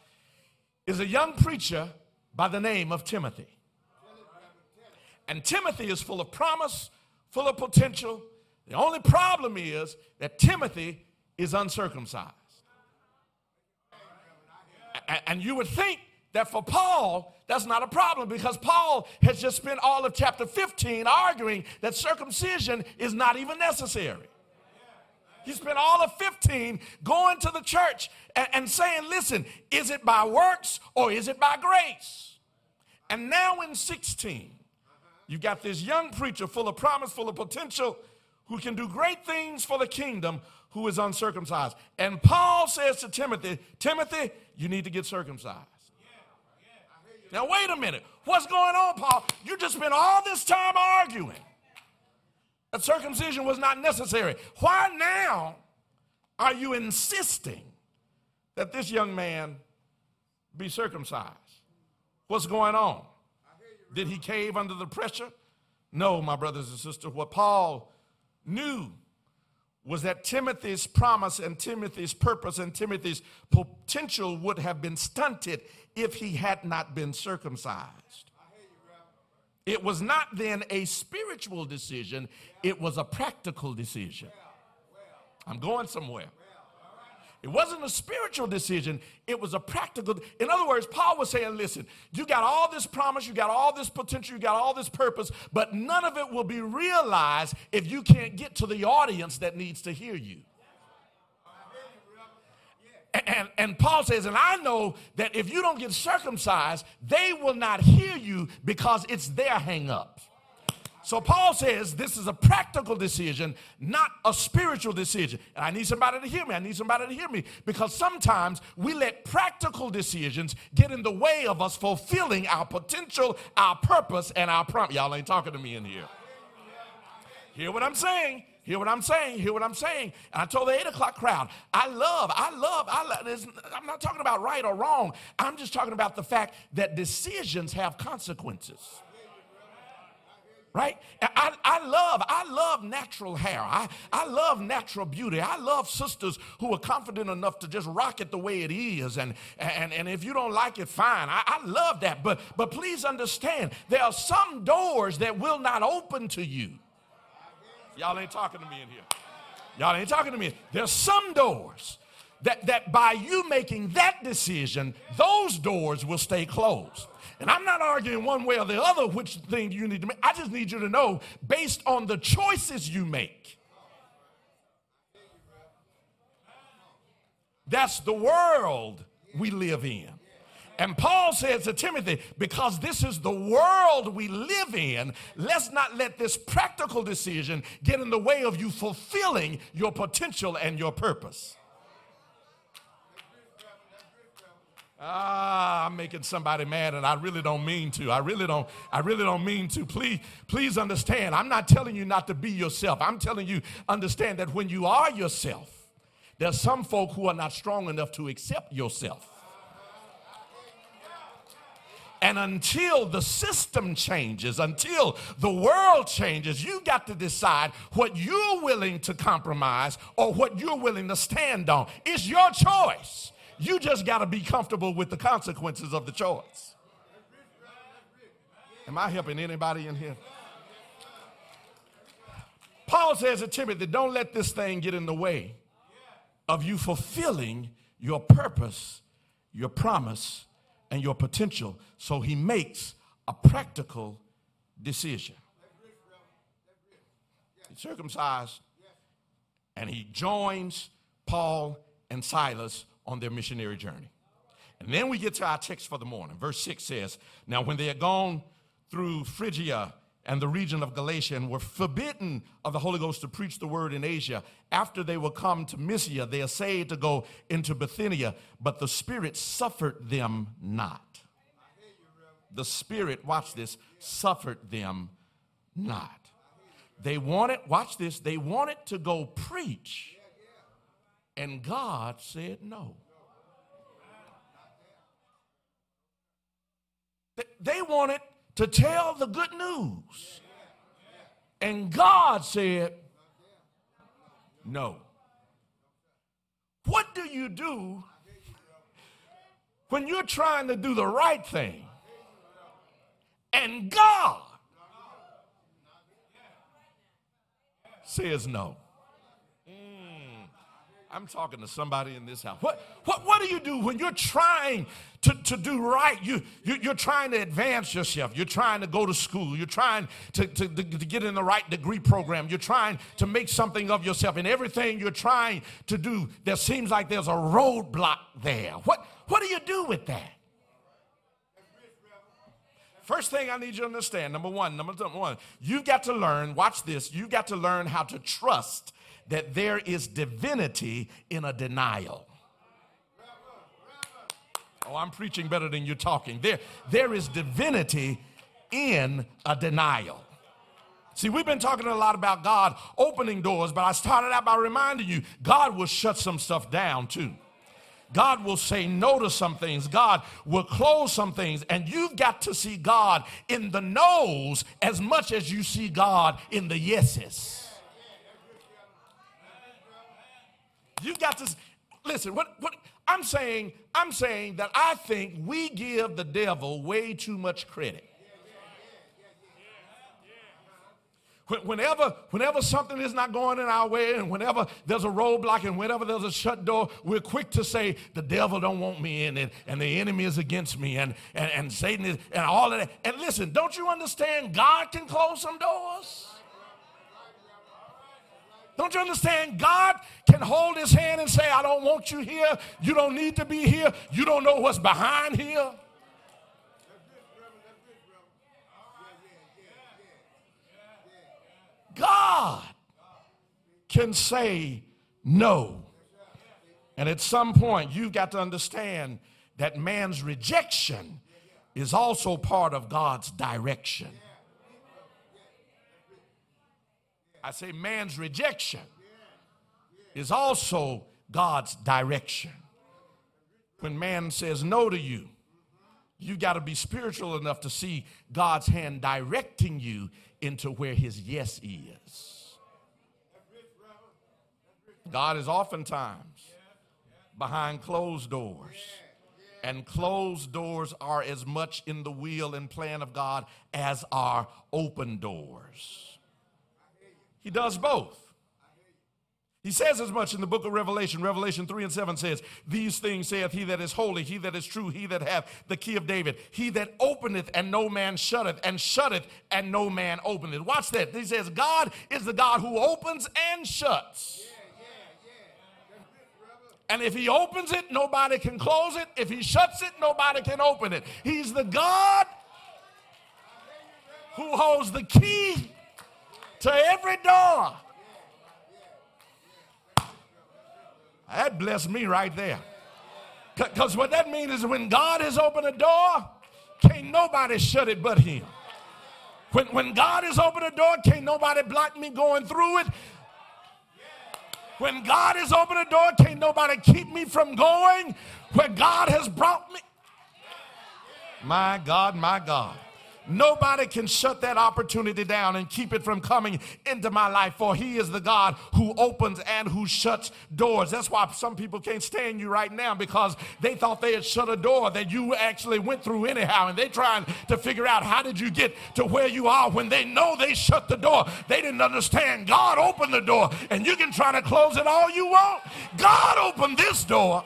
is a young preacher by the name of Timothy. And Timothy is full of promise, full of potential. The only problem is that Timothy is uncircumcised and you would think that for Paul, that's not a problem because Paul has just spent all of chapter 15 arguing that circumcision is not even necessary. He spent all of 15 going to the church and, and, saying, listen, is it by works or is it by grace? And now in 16, you've got this young preacher full of promise, full of potential, who can do great things for the kingdom, who is uncircumcised. And Paul says to Timothy, Timothy, you need to get circumcised. Now, wait a minute. What's going on, Paul? You just spent all this time arguing that circumcision was not necessary. Why now are you insisting that this young man be circumcised? What's going on? Did he cave under the pressure? No, my brothers and sisters. What Paul knew was that Timothy's promise and Timothy's purpose and Timothy's potential would have been stunted if he had not been circumcised. It was not then a spiritual decision, it was a practical decision. I'm going somewhere. It wasn't a spiritual decision, it was a practical. In other words, Paul was saying, listen, you got all this promise, you got all this potential, you got all this purpose, but none of it will be realized if you can't get to the audience that needs to hear you. And, and, Paul says, and I know that if you don't get circumcised, they will not hear you because it's their hang up. So Paul says this is a practical decision, not a spiritual decision. And I need somebody to hear me. I need somebody to hear me because sometimes we let practical decisions get in the way of us fulfilling our potential, our purpose, and our prompt. Y'all ain't talking to me in here. Hear what I'm saying? Hear what I'm saying? Hear what I'm saying? And I told the eight o'clock crowd, I love, I love, I love. I'm not talking about right or wrong. I'm just talking about the fact that decisions have consequences right? I, I love, I love natural hair. I, I love natural beauty. I love sisters who are confident enough to just rock it the way it is. And, and, and if you don't like it, fine. I, I love that. But, but please understand, there are some doors that will not open to you. Y'all ain't talking to me in here. Y'all ain't talking to me. There's some doors that, that by you making that decision, those doors will stay closed. And I'm not arguing one way or the other which thing you need to make. I just need you to know based on the choices you make. That's the world we live in. And Paul says to Timothy, because this is the world we live in, let's not let this practical decision get in the way of you fulfilling your potential and your purpose. Ah, I'm making somebody mad and I really don't mean to. I really don't I really don't mean to. Please please understand. I'm not telling you not to be yourself. I'm telling you understand that when you are yourself, there's some folk who are not strong enough to accept yourself. And until the system changes, until the world changes, you got to decide what you're willing to compromise or what you're willing to stand on. It's your choice. You just got to be comfortable with the consequences of the choice. Am I helping anybody in here? Paul says to Timothy, don't let this thing get in the way of you fulfilling your purpose, your promise, and your potential. So he makes a practical decision. He's circumcised, and he joins Paul and Silas on their missionary journey. And then we get to our text for the morning. Verse 6 says, Now when they had gone through Phrygia and the region of Galatia and were forbidden of the Holy Ghost to preach the word in Asia, after they were come to Mysia, they essayed to go into Bithynia, but the Spirit suffered them not. The Spirit, watch this, suffered them not. They wanted, watch this, they wanted to go preach, and God said no. They wanted to tell the good news. And God said, no. What do you do when you're trying to do the right thing and God says no? I'm talking to somebody in this house. What, what, what do you do when you're trying to, to do right? You, you, you're trying to advance yourself. You're trying to go to school. You're trying to, to, to, to get in the right degree program. You're trying to make something of yourself. And everything you're trying to do, there seems like there's a roadblock there. What, what do you do with that? First thing I need you to understand, number one, number one, you've got to learn, watch this, you've got to learn how to trust that there is divinity in a denial. Oh, I'm preaching better than you're talking. There, there is divinity in a denial. See, we've been talking a lot about God opening doors, but I started out by reminding you God will shut some stuff down too. God will say no to some things. God will close some things. And you've got to see God in the no's as much as you see God in the yeses. You've got to listen. What what I'm saying? I'm saying that I think we give the devil way too much credit. Whenever, whenever something is not going in our way, and whenever there's a roadblock, and whenever there's a shut door, we're quick to say the devil don't want me in, it, and the enemy is against me, and, and, and Satan is, and all of that. And listen, don't you understand? God can close some doors. Don't you understand? God can hold his hand and say, I don't want you here. You don't need to be here. You don't know what's behind here. God can say no. And at some point, you've got to understand that man's rejection is also part of God's direction. I say man's rejection is also God's direction. When man says no to you, you got to be spiritual enough to see God's hand directing you into where his yes is. God is oftentimes behind closed doors. And closed doors are as much in the will and plan of God as are open doors. He does both. He says as much in the book of Revelation. Revelation 3 and 7 says, These things saith he that is holy, he that is true, he that hath the key of David, he that openeth and no man shutteth, and shutteth and no man openeth. Watch that. He says, God is the God who opens and shuts. And if he opens it, nobody can close it. If he shuts it, nobody can open it. He's the God who holds the key to every door. That blessed me right there. Because what that means is when God has opened a door, can't nobody shut it but Him. When, when God has opened a door, can't nobody block me going through it. When God has opened a door, can't nobody keep me from going where God has brought me. My God, my God. Nobody can shut that opportunity down and keep it from coming into my life, for He is the God who opens and who shuts doors. That's why some people can't stand you right now because they thought they had shut a door that you actually went through anyhow, and they're trying to figure out how did you get to where you are when they know they shut the door. They didn't understand. God opened the door, and you can try to close it all you want. God opened this door.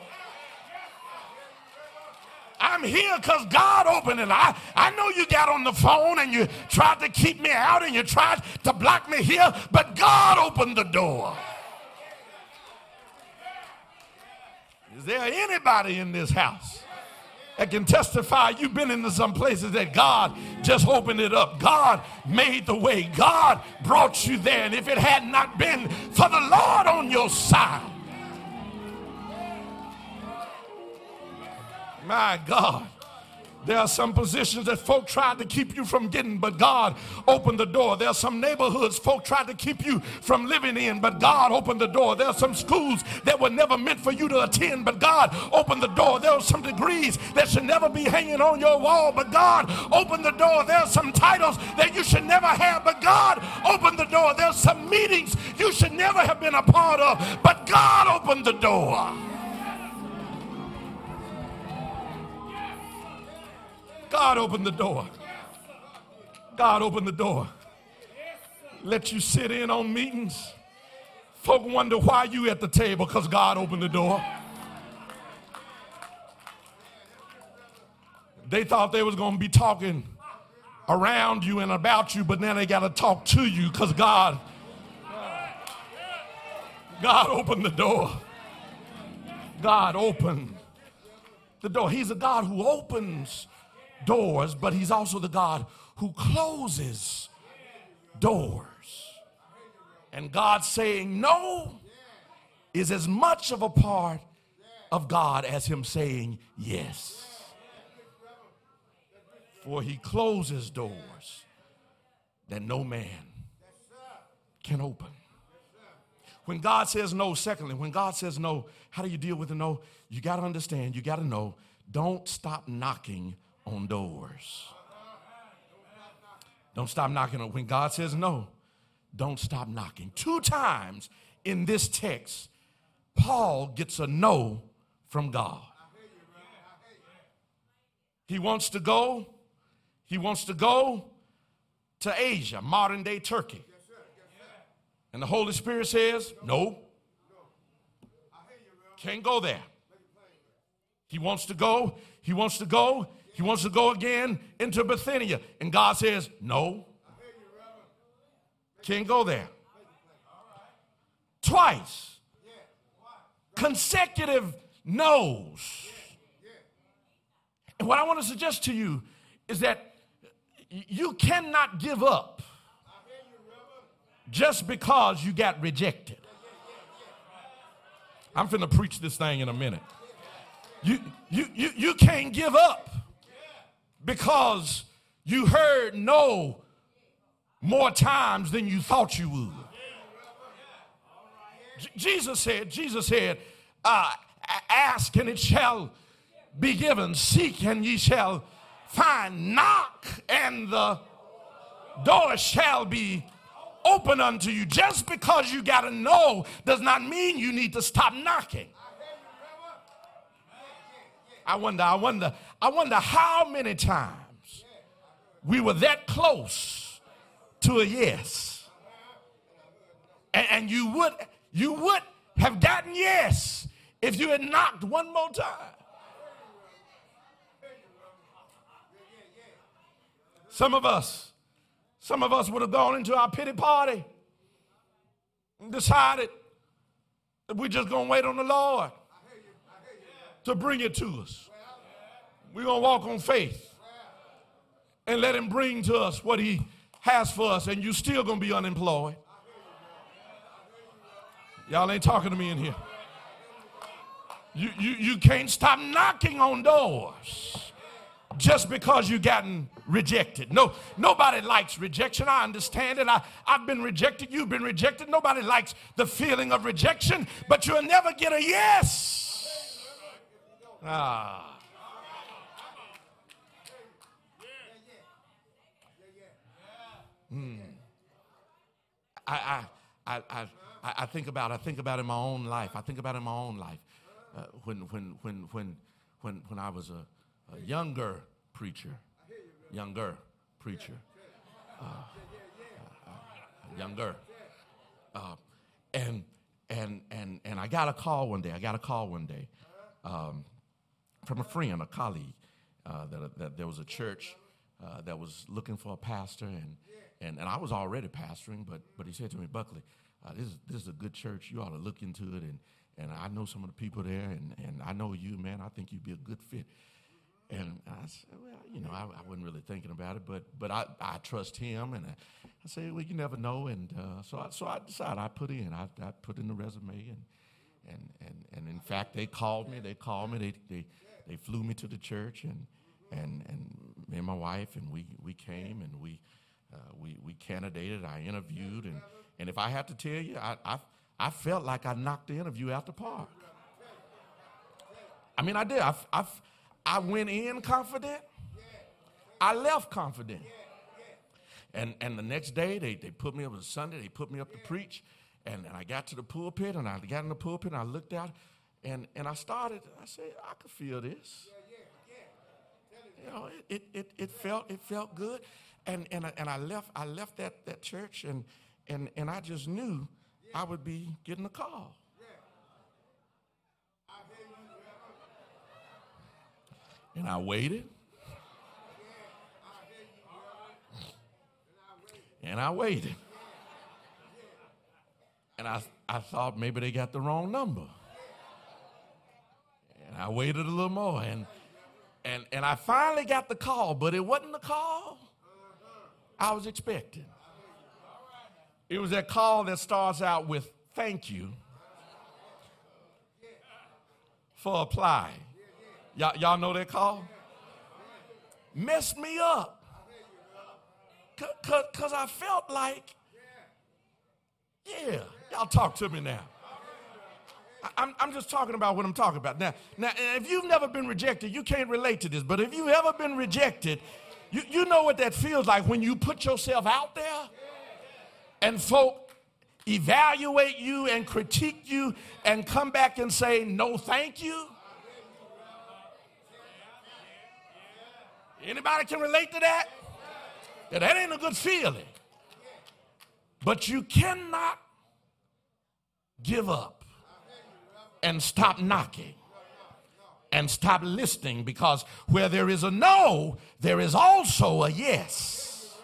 I'm here because God opened it. I, I know you got on the phone and you tried to keep me out and you tried to block me here, but God opened the door. Is there anybody in this house that can testify you've been into some places that God just opened it up? God made the way. God brought you there. And if it had not been for the Lord on your side, My God. There are some positions that folk tried to keep you from getting, but God opened the door. There are some neighborhoods folk tried to keep you from living in, but God opened the door. There are some schools that were never meant for you to attend, but God opened the door. There are some degrees that should never be hanging on your wall, but God opened the door. There are some titles that you should never have, but God opened the door. There are some meetings you should never have been a part of, but God opened the door. God opened the door. God opened the door. Let you sit in on meetings. Folk wonder why you at the table because God opened the door. They thought they was going to be talking around you and about you, but now they got to talk to you because God God opened the door. God opened the door. He's a God who opens doors, but he's also the God who closes doors. And God saying no is as much of a part of God as him saying yes. For he closes doors that no man can open. When God says no, secondly, when God says no, how do you deal with the no? You got to understand, you got to know, don't stop knocking on doors. Don't stop knocking. When God says no, don't stop knocking. Two times in this text, Paul gets a no from God. He wants to go, he wants to go to Asia, modern day Turkey. And the Holy Spirit says, no, can't go there. He wants to go, he wants to go, he wants to go again into Bithynia. And God says, No. Can't go there. Twice. Consecutive no's. And what I want to suggest to you is that you cannot give up just because you got rejected. I'm finna preach this thing in a minute. You, you, you, you can't give up because you heard no more times than you thought you would. Jesus said, Jesus said, uh, ask and it shall be given, seek and ye shall find, knock and the door shall be open unto you. Just because you got to know does not mean you need to stop knocking. I wonder, I wonder, I wonder how many times we were that close to a yes. And, and you would you would have gotten yes if you had knocked one more time. Some of us, some of us would have gone into our pity party and decided that we're just going to wait on the Lord to bring it to us. We're going to walk on faith and let Him bring to us what He has for us, and you're still going to be unemployed. Y'all ain't talking to me in here. You, you, you can't stop knocking on doors just because you've gotten rejected. No, nobody likes rejection. I understand it. I, I've been rejected. You've been rejected. Nobody likes the feeling of rejection, but you'll never get a yes. Ah. Mm. I, I, I, I, I think about I think about in my own life. I think about in my own life uh, when when when when when when I was a, a younger preacher, younger preacher, uh, uh, younger, uh, and and and and I got a call one day. I got a call one day um, from a friend, a colleague, uh, that that there was a church that was looking for a pastor, and, and and I was already pastoring, but but he said to me, Buckley, uh, this is this is a good church. You ought to look into it, and and I know some of the people there, and and I know you, man. I think you'd be a good fit. And I said, well, you know, I, I wasn't really thinking about it, but but I, I trust him, and I, I said, well, you never know, and uh, so I, so I decided I put in, I, I put in the resume, and and and and in fact, they called me, they called me, they they they flew me to the church, and and and me and my wife, and we we came, and we uh, we we candidated, I interviewed, and and if I have to tell you, I I, I felt like I knocked the interview out the park. I mean, I did. I, I, I went in confident. I left confident. And, and the next day, they, they put me up, was Sunday, they put me up to preach. And, and I got to the pulpit, and I got in the pulpit, and I looked out, and, and I started, I said, I could feel this. You know, it, it, it, it felt, it felt good. And, and, and I left, I left that, that church, and, and, and I just knew I would be getting a call. And I waited. And I waited. And I, I thought maybe they got the wrong number. And I waited a little more. And, and, and I finally got the call, but it wasn't the call I was expecting. It was that call that starts out with thank you for applying. Y'all, y'all know that call? Messed me up. Because I felt like, yeah, y'all talk to me now. I'm, I'm just talking about what I'm talking about. Now, now, if you've never been rejected, you can't relate to this, but if you've ever been rejected, you, you know what that feels like when you put yourself out there and folk evaluate you and critique you and come back and say, no, thank you. Anybody can relate to that? Yeah, that ain't a good feeling. But you cannot give up and stop knocking and stop listening because where there is a no, there is also a yes.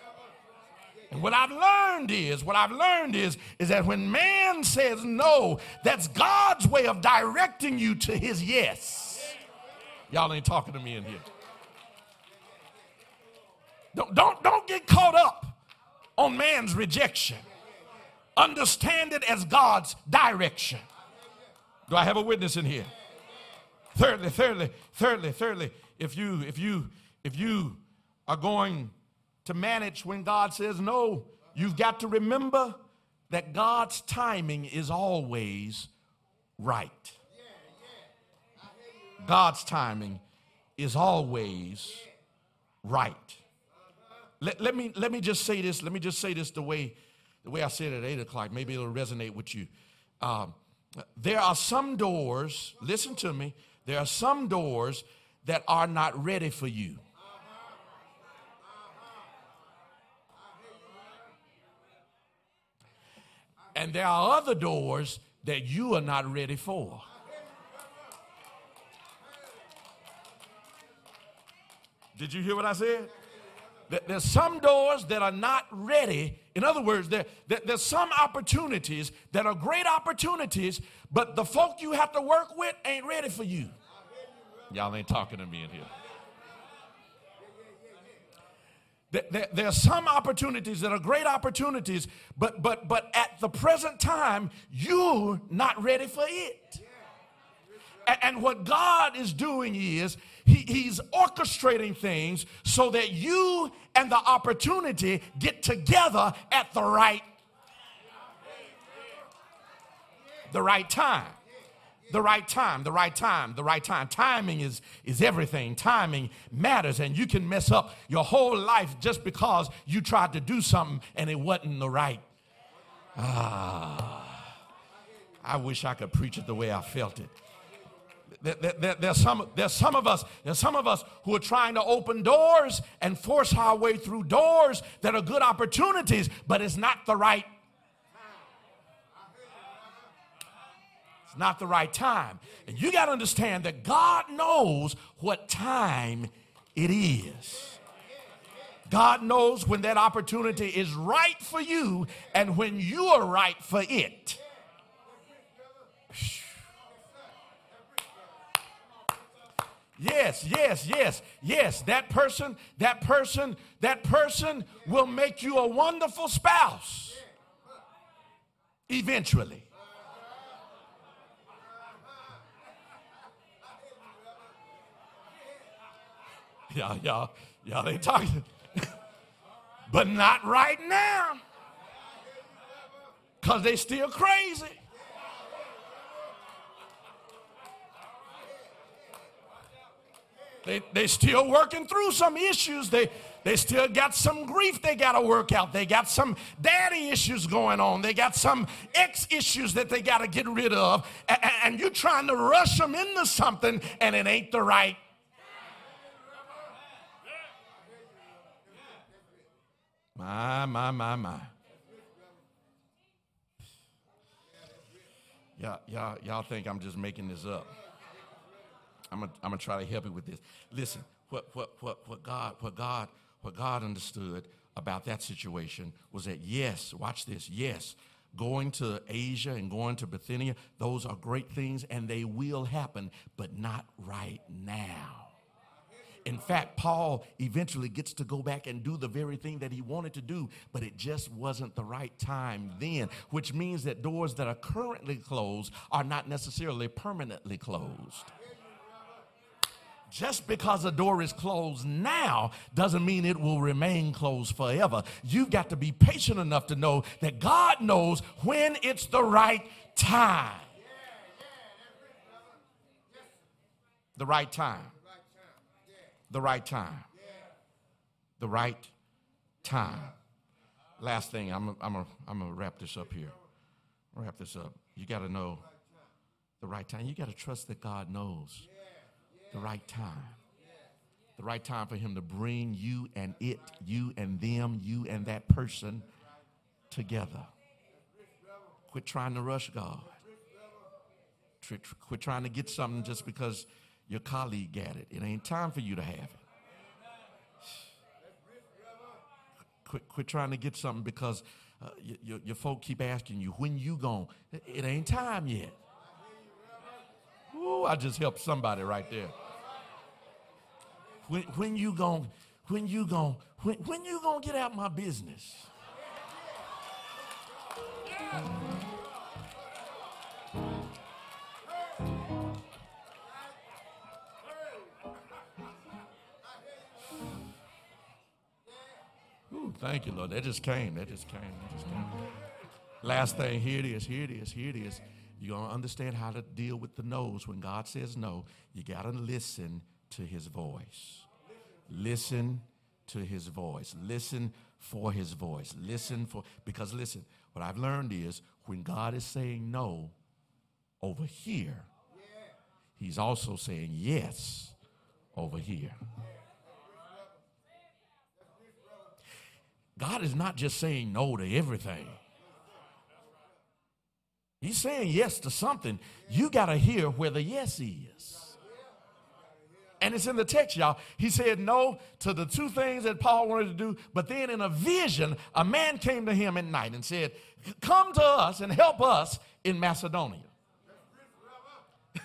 And what I've learned is, what I've learned is, is that when man says no, that's God's way of directing you to his yes. Y'all ain't talking to me in here. Don't, don't, don't get caught up on man's rejection. Understand it as God's direction. Do I have a witness in here? Thirdly, thirdly, thirdly, thirdly, if you if you if you are going to manage when God says no, you've got to remember that God's timing is always right. God's timing is always right. Let, let, me, let me just say this. Let me just say this the way, the way I said it at 8 o'clock. Maybe it'll resonate with you. Um, there are some doors, listen to me, there are some doors that are not ready for you. And there are other doors that you are not ready for. Did you hear what I said? There's some doors that are not ready. In other words, there, there's some opportunities that are great opportunities, but the folk you have to work with ain't ready for you. Y'all ain't talking to me in here. There, there, are some opportunities that are great opportunities, but but but at the present time, you're not ready for it. And, and what God is doing is he, He's orchestrating things so that you and the opportunity get together at the right the right time. The right time, the right time, the right time. Timing is, is everything. Timing matters, and you can mess up your whole life just because you tried to do something and it wasn't the right. Ah, I wish I could preach it the way I felt it. There, there, there's, some, there's some of us there's some of us who are trying to open doors and force our way through doors that are good opportunities but it's not the right it's not the right time. And you got to understand that god knows what time it is. God knows when that opportunity is right for you and when you are right for it Yes, yes, yes, yes. That person, that person, that person will make you a wonderful spouse eventually. Y'all, y'all, y'all ain't talking. but not right now. Because they still crazy. They, they still working through some issues. They, they still got some grief they got to work out. They got some daddy issues going on. They got some ex issues that they got to get rid of. And, and you're trying to rush them into something and it ain't the right. My, my, my, my. Y'all, y'all, y'all think I'm just making this up. I'm gonna, I'm gonna try to help you with this. Listen, what, what, what, what God, what God, what God understood about that situation was that yes, watch this, yes, going to Asia and going to Bithynia, those are great things and they will happen, but not right now. In fact, Paul eventually gets to go back and do the very thing that he wanted to do, but it just wasn't the right time then, which means that doors that are currently closed are not necessarily permanently closed. Just because a door is closed now doesn't mean it will remain closed forever. You've got to be patient enough to know that God knows when it's the right time. The right time. The right time. The right time. Last thing, I'm I'm a, I'm gonna wrap this up here. Wrap this up. You got to know the right time. You got to trust that God knows the right time. The right time for Him to bring you and it, you and them, you and that person together. Quit trying to rush God. Quit trying to get something just because your colleague got it. It ain't time for you to have it. Quit, quit trying to get something because uh, your, your folk keep asking you, when you going? It ain't time yet. Ooh, I just helped somebody right there. When, when you going when you going when, when you to get out my business? Ooh, thank you, Lord. That just came. That just came. That just came. Last thing, here it is, here it is, here it is. You're going to understand how to deal with the no's. When God says no, you got to listen to his voice. Listen to his voice. Listen for his voice. Listen for, because listen, what I've learned is when God is saying no over here, he's also saying yes over here. God is not just saying no to everything. He's saying yes to something. You got to hear where the yes is. And it's in the text, y'all. He said no to the two things that Paul wanted to do. But then in a vision, a man came to him at night and said, Come to us and help us in Macedonia. (laughs)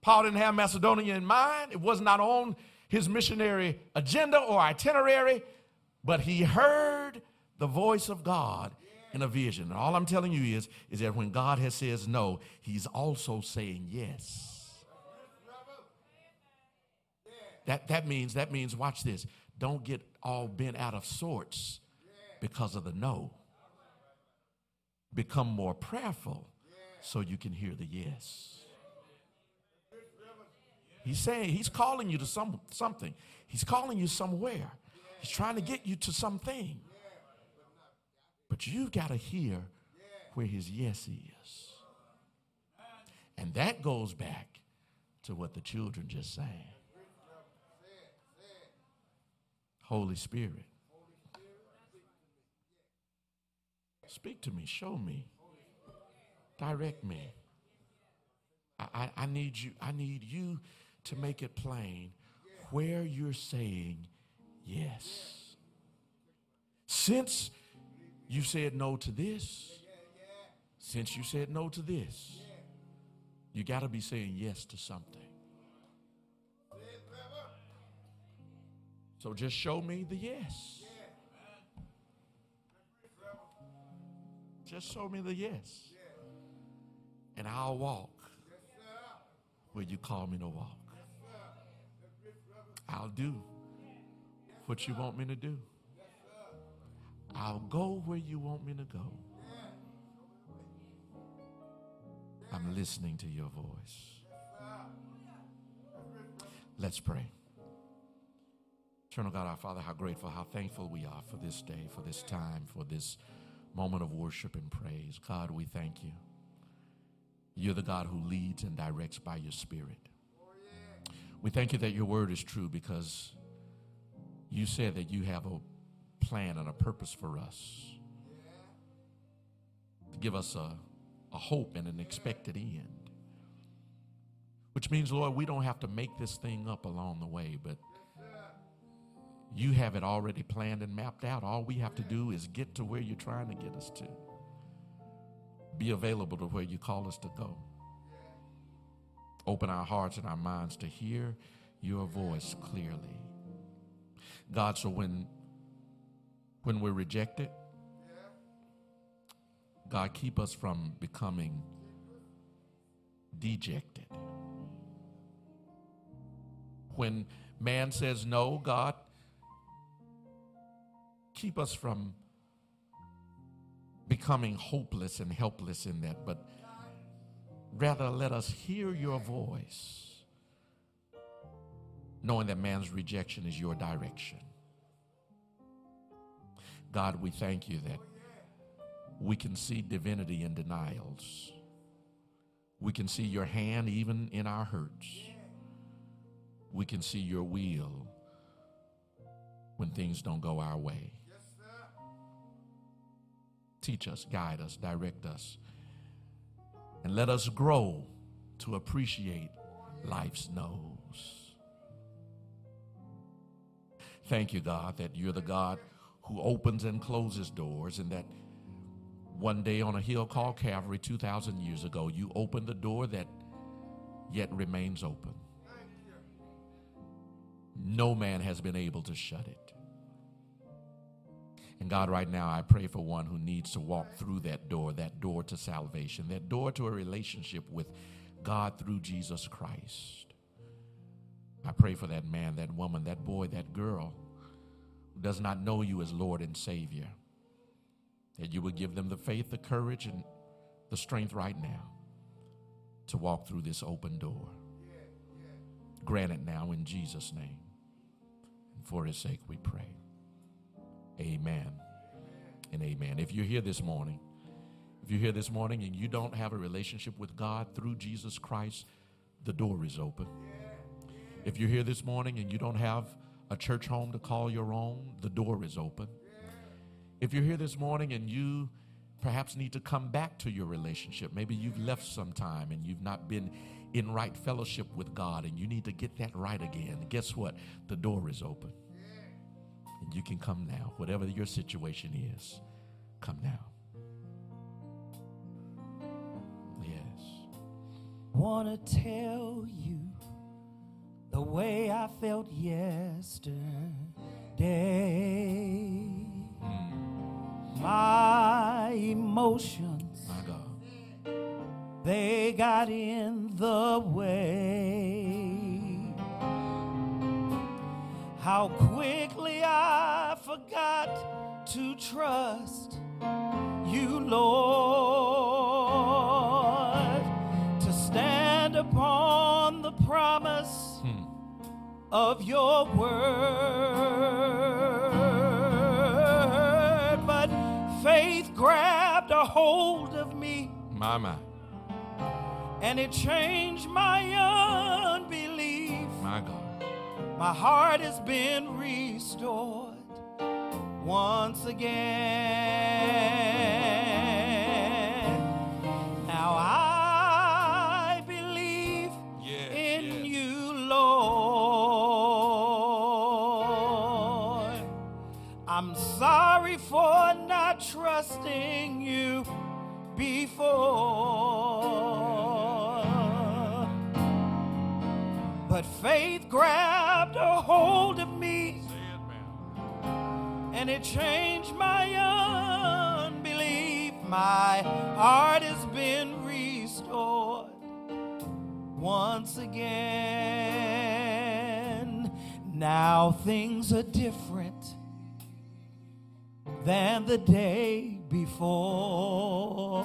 Paul didn't have Macedonia in mind. It was not on his missionary agenda or itinerary, but he heard the voice of God in a vision. And all I'm telling you is, is that when God has says no, he's also saying yes. That, that means, that means, watch this, don't get all bent out of sorts because of the no. Become more prayerful so you can hear the yes. He's saying he's calling you to some something. He's calling you somewhere. He's trying to get you to something. But you've got to hear where his yes is. And that goes back to what the children just sang. Holy Spirit. Speak to me, show me, direct me. I, I, I need you, I need you to make it plain where you're saying yes. Since you said no to this, since you said no to this, you got to be saying yes to something. So just show me the yes. Just show me the yes. And I'll walk where you call me to walk. I'll do what you want me to do. I'll go where you want me to go. I'm listening to your voice. Let's pray. Eternal God, our Father, how grateful, how thankful we are for this day, for this time, for this moment of worship and praise. God, we thank you. You're the God who leads and directs by your Spirit. We thank you that your word is true because you said that you have a plan and a purpose for us to give us a, a hope and an expected end. Which means, Lord, we don't have to make this thing up along the way, but you have it already planned and mapped out. All we have to do is get to where you're trying to get us to. Be available to where you call us to go. Open our hearts and our minds to hear your voice clearly. God, so when when we're rejected, God, keep us from becoming dejected. When man says no, God, keep us from becoming hopeless and helpless in that, but rather let us hear your voice, knowing that man's rejection is your direction. God, we thank you that we can see divinity in denials. We can see your hand even in our hurts. We can see your will when things don't go our way. Teach us, guide us, direct us, and let us grow to appreciate life's no's. Thank you, God, that you're the God who opens and closes doors, and that one day on a hill called Calvary 2,000 years ago, you opened the door that yet remains open. No man has been able to shut it. And God, right now, I pray for one who needs to walk through that door, that door to salvation, that door to a relationship with God through Jesus Christ. I pray for that man, that woman, that boy, that girl who does not know you as Lord and Savior. That you would give them the faith, the courage, and the strength right now to walk through this open door. Grant it now in Jesus' name. And for his sake we pray. Amen and amen. If you're here this morning, if you're here this morning and you don't have a relationship with God through Jesus Christ, the door is open. If you're here this morning and you don't have a church home to call your own, the door is open. If you're here this morning and you perhaps need to come back to your relationship, maybe you've left some time and you've not been in right fellowship with God and you need to get that right again, guess what? The door is open. And you can come now. Whatever your situation is, come now. Yes. Wanna tell you the way I felt yesterday. Hmm. My emotions, My God. they got in the way. How quickly I forgot to trust you, Lord, to stand upon the promise hmm. of your word, but faith grabbed a hold of me my. and it changed my unbelief. My heart has been restored once again. Now I believe in you, Lord. I'm sorry for not trusting you before. But faith grabbed a hold of me and it changed my unbelief. My heart has been restored once again. Now things are different than the day before. (laughs)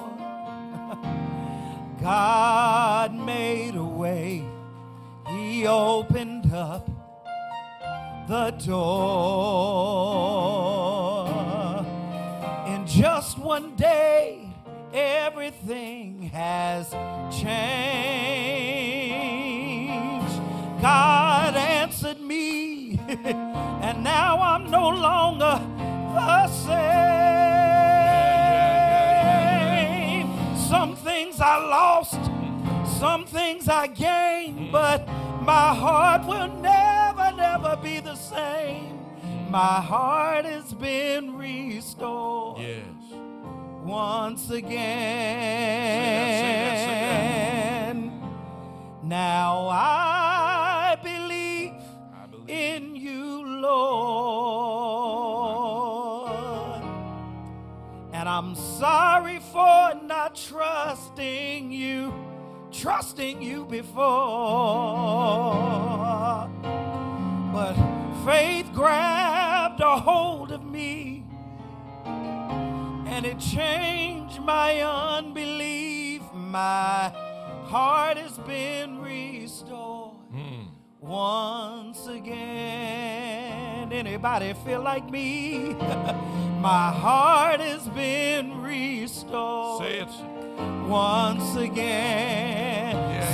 God made a way, He opened up the door. In just one day, everything has changed. God answered me, (laughs) and now I'm no longer the same. Some things I lost, some things I gained, but my heart will never, never be the same. My heart has been restored Yes. once again. Now I believe, in you, Lord. And I'm sorry for not trusting you, trusting you before. But faith grabbed a hold of me and it changed my unbelief. My heart has been restored hmm. once again. Anybody feel like me? (laughs) my heart has been restored Say it. once again.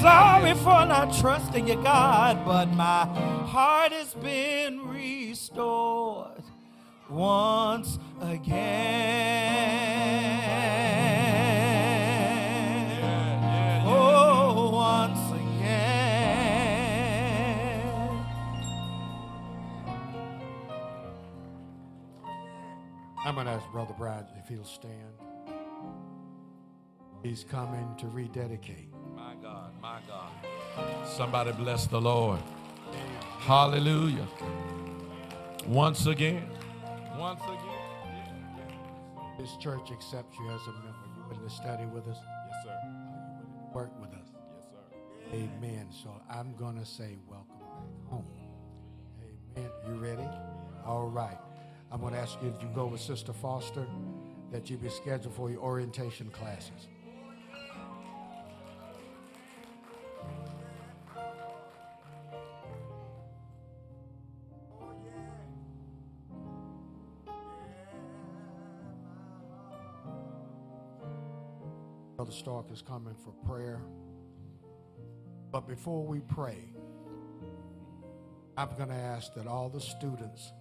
Sorry for not trusting you, God, but my heart has been restored once again. Oh, once again. I'm going to ask Brother Brad if he'll stand. He's coming to rededicate. My God, my God. Somebody bless the Lord. Hallelujah. Once again. Once again. This church accepts you as a member. You willing to study with us? Yes, sir. Are you willing to work with us? Yes, sir. Amen. So I'm going to say welcome back home. Amen. You ready? All right. I'm going to ask you if you go with Sister Foster, that you be scheduled for your orientation classes. Brother Stark is coming for prayer. But before we pray, I'm going to ask that all the students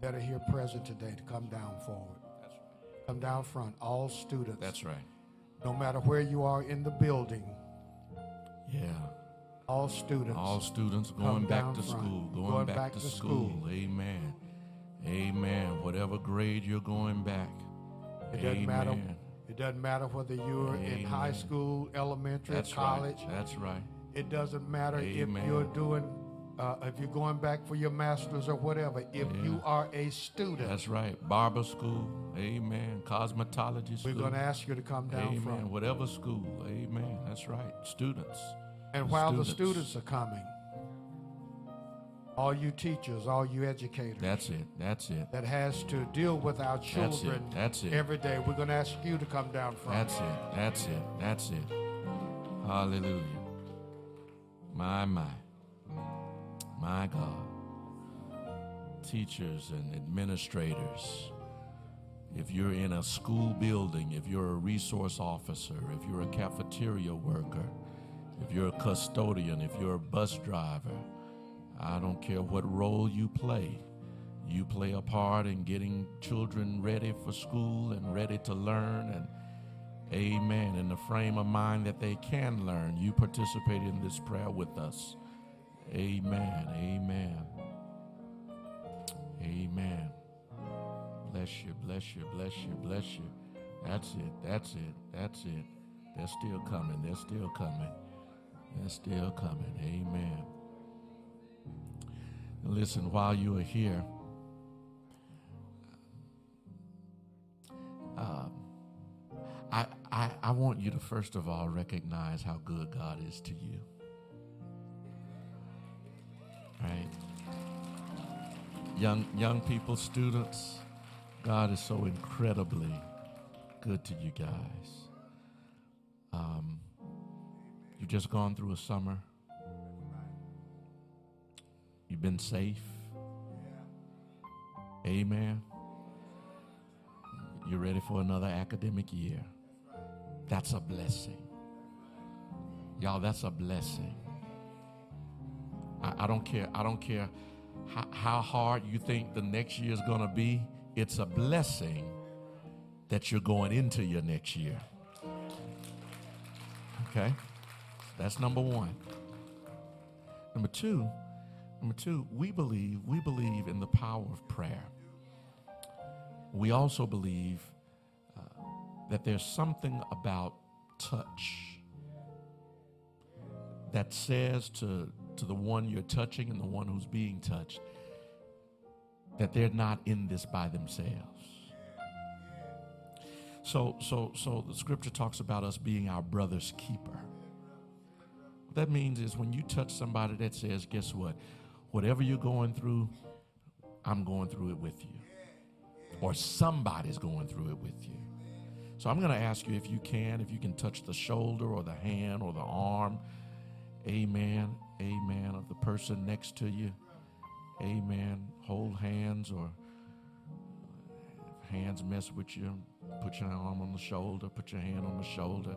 that are here present today to come down forward. Come down front, all students. That's right. No matter where you are in the building, Yeah. all students. All students going back to front. school. Going, back, to, school. Amen. Amen. Whatever grade you're going back. It doesn't matter. Amen. It doesn't matter whether you're in high school, elementary, That's college. right. That's right. It doesn't matter Amen. if you're doing, uh, if you're going back for your master's or whatever. If you are a student, That's right. Barber school. Amen. Cosmetology school. we're going to ask you to come down Amen. front. Whatever school. Amen. That's right. Students. And while the students are coming, all you teachers, all you educators That's it. That's it. that has to deal with our That's it. children That's it. every day, we're going to ask you to come down front. That's it. That's it. That's it. Hallelujah. My, my. My God. Teachers and administrators. If you're in a school building, if you're a resource officer, if you're a cafeteria worker, if you're a custodian, if you're a bus driver, I don't care what role you play. You play a part in getting children ready for school and ready to learn and amen in the frame of mind that they can learn. You participate in this prayer with us. Amen. Amen. Amen. Bless you, bless you, bless you, bless you. That's it, that's it, that's it. They're still coming, they're still coming. They're still coming. Amen. Listen, while you are here, um, I, I, I want you to first of all recognize how good God is to you. Right? Young, young people, students, God is so incredibly good to you guys. Um, you've just gone through a summer. You've been safe. Amen. You're ready for another academic year. That's a blessing. Y'all, that's a blessing. I, I don't care. I don't care how, how hard you think the next year is going to be. It's a blessing that you're going into your next year. Okay? That's number one. Number two, number two, we believe, we believe in the power of prayer. We also believe uh, that there's something about touch that says to, to the one you're touching and the one who's being touched that they're not in this by themselves. So, so, so the scripture talks about us being our brother's keeper. What that means is when you touch somebody that says, guess what? Whatever you're going through, I'm going through it with you. Or somebody's going through it with you. So I'm going to ask you if you can, if you can touch the shoulder or the hand or the arm. Amen. Amen. Of the person next to you. Amen. Hold hands or hands mess with you, put your arm on the shoulder, put your hand on the shoulder.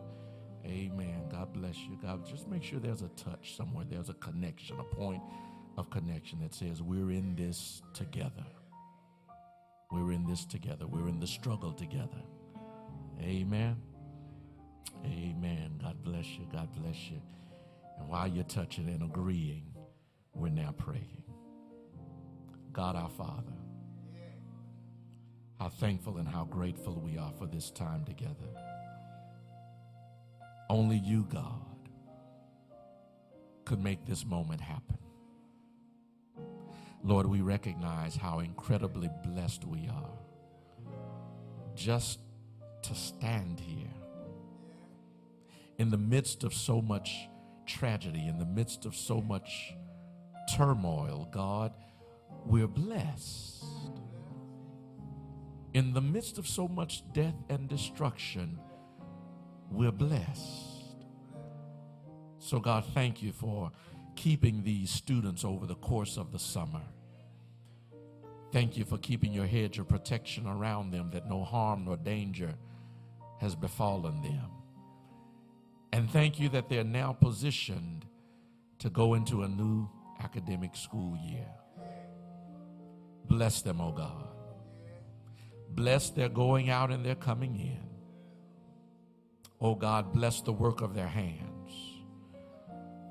Amen. God bless you. God, just make sure there's a touch somewhere. There's a connection, a point of connection that says we're in this together. We're in this together. We're in the struggle together. Amen. Amen. God bless you. God bless you. And while you're touching and agreeing, we're now praying. God our Father, how thankful and how grateful we are for this time together. Only you, God, could make this moment happen. Lord, we recognize how incredibly blessed we are just to stand here in the midst of so much tragedy, in the midst of so much turmoil. God, we're blessed. In the midst of so much death and destruction, we're blessed. So, God, thank you for keeping these students over the course of the summer. Thank you for keeping your hedge of protection around them that no harm nor danger has befallen them. And thank you that they're now positioned to go into a new academic school year. Bless them, O oh God. Bless their going out and their coming in. Oh God, bless the work of their hands.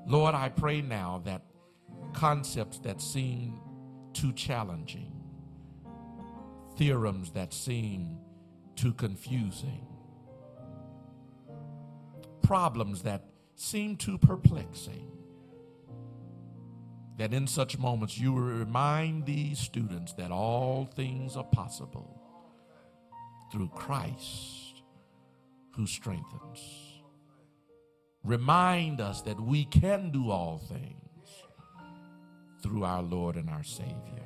Lord, I pray now that concepts that seem too challenging, theorems that seem too confusing, problems that seem too perplexing, that in such moments you will remind these students that all things are possible through Christ who strengthens. Remind us that we can do all things through our Lord and our Savior.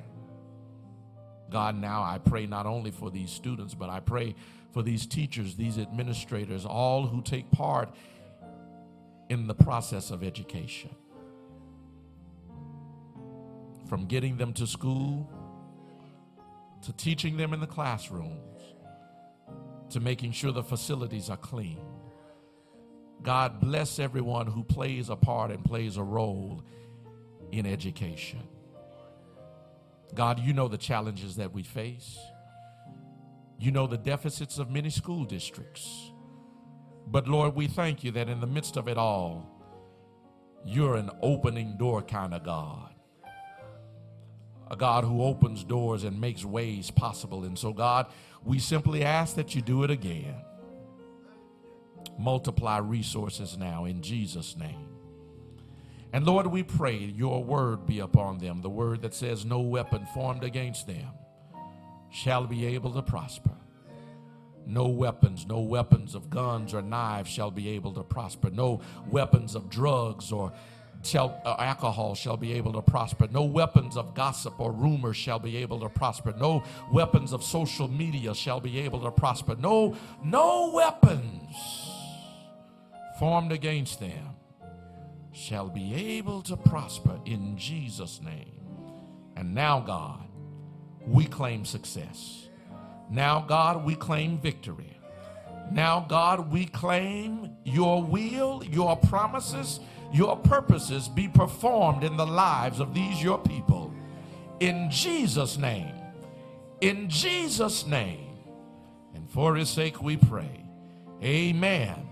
God, now I pray not only for these students, but I pray for these teachers, these administrators, all who take part in the process of education. from getting them to school, to teaching them in the classrooms, to making sure the facilities are clean. God bless everyone who plays a part and plays a role in education. God, you know the challenges that we face. You know the deficits of many school districts. But Lord, we thank you that in the midst of it all, you're an opening door kind of God. A God who opens doors and makes ways possible. And so, God, we simply ask that you do it again. Multiply resources now in Jesus' name. And Lord, we pray your word be upon them, the word that says, No weapon formed against them shall be able to prosper. No weapons, no weapons of guns or knives shall be able to prosper. No weapons of drugs or uh, alcohol shall be able to prosper. No weapons of gossip or rumor shall be able to prosper. No weapons of social media shall be able to prosper. No, no weapons formed against them shall be able to prosper in Jesus' name. And now, God, we claim success. Now, God, we claim victory. Now, God, we claim your will, your promises, your purposes be performed in the lives of these your people. In Jesus' name. In Jesus' name. And for his sake we pray. Amen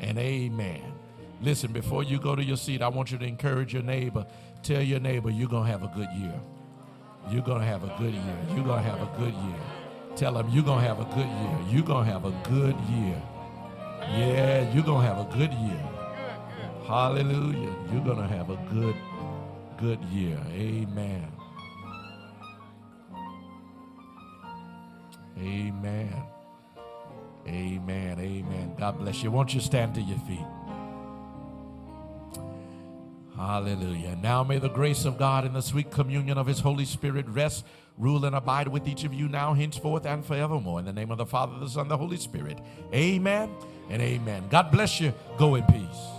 and amen. Listen, before you go to your seat, I want you to encourage your neighbor. Tell your neighbor you're going to have a good year. You're going to have a good year. You're going to have a good year. Tell them you're going to have a good year. You're going to have a good year. Yeah, you're going to have a good year. Hallelujah. You're going to have a good, good year. Amen. Amen. Amen. Amen. God bless you. Won't you stand to your feet? Hallelujah. Now may the grace of God and the sweet communion of his Holy Spirit rest, rule, and abide with each of you now, henceforth, and forevermore. In the name of the Father, the Son, the Holy Spirit. Amen and amen. God bless you. Go in peace.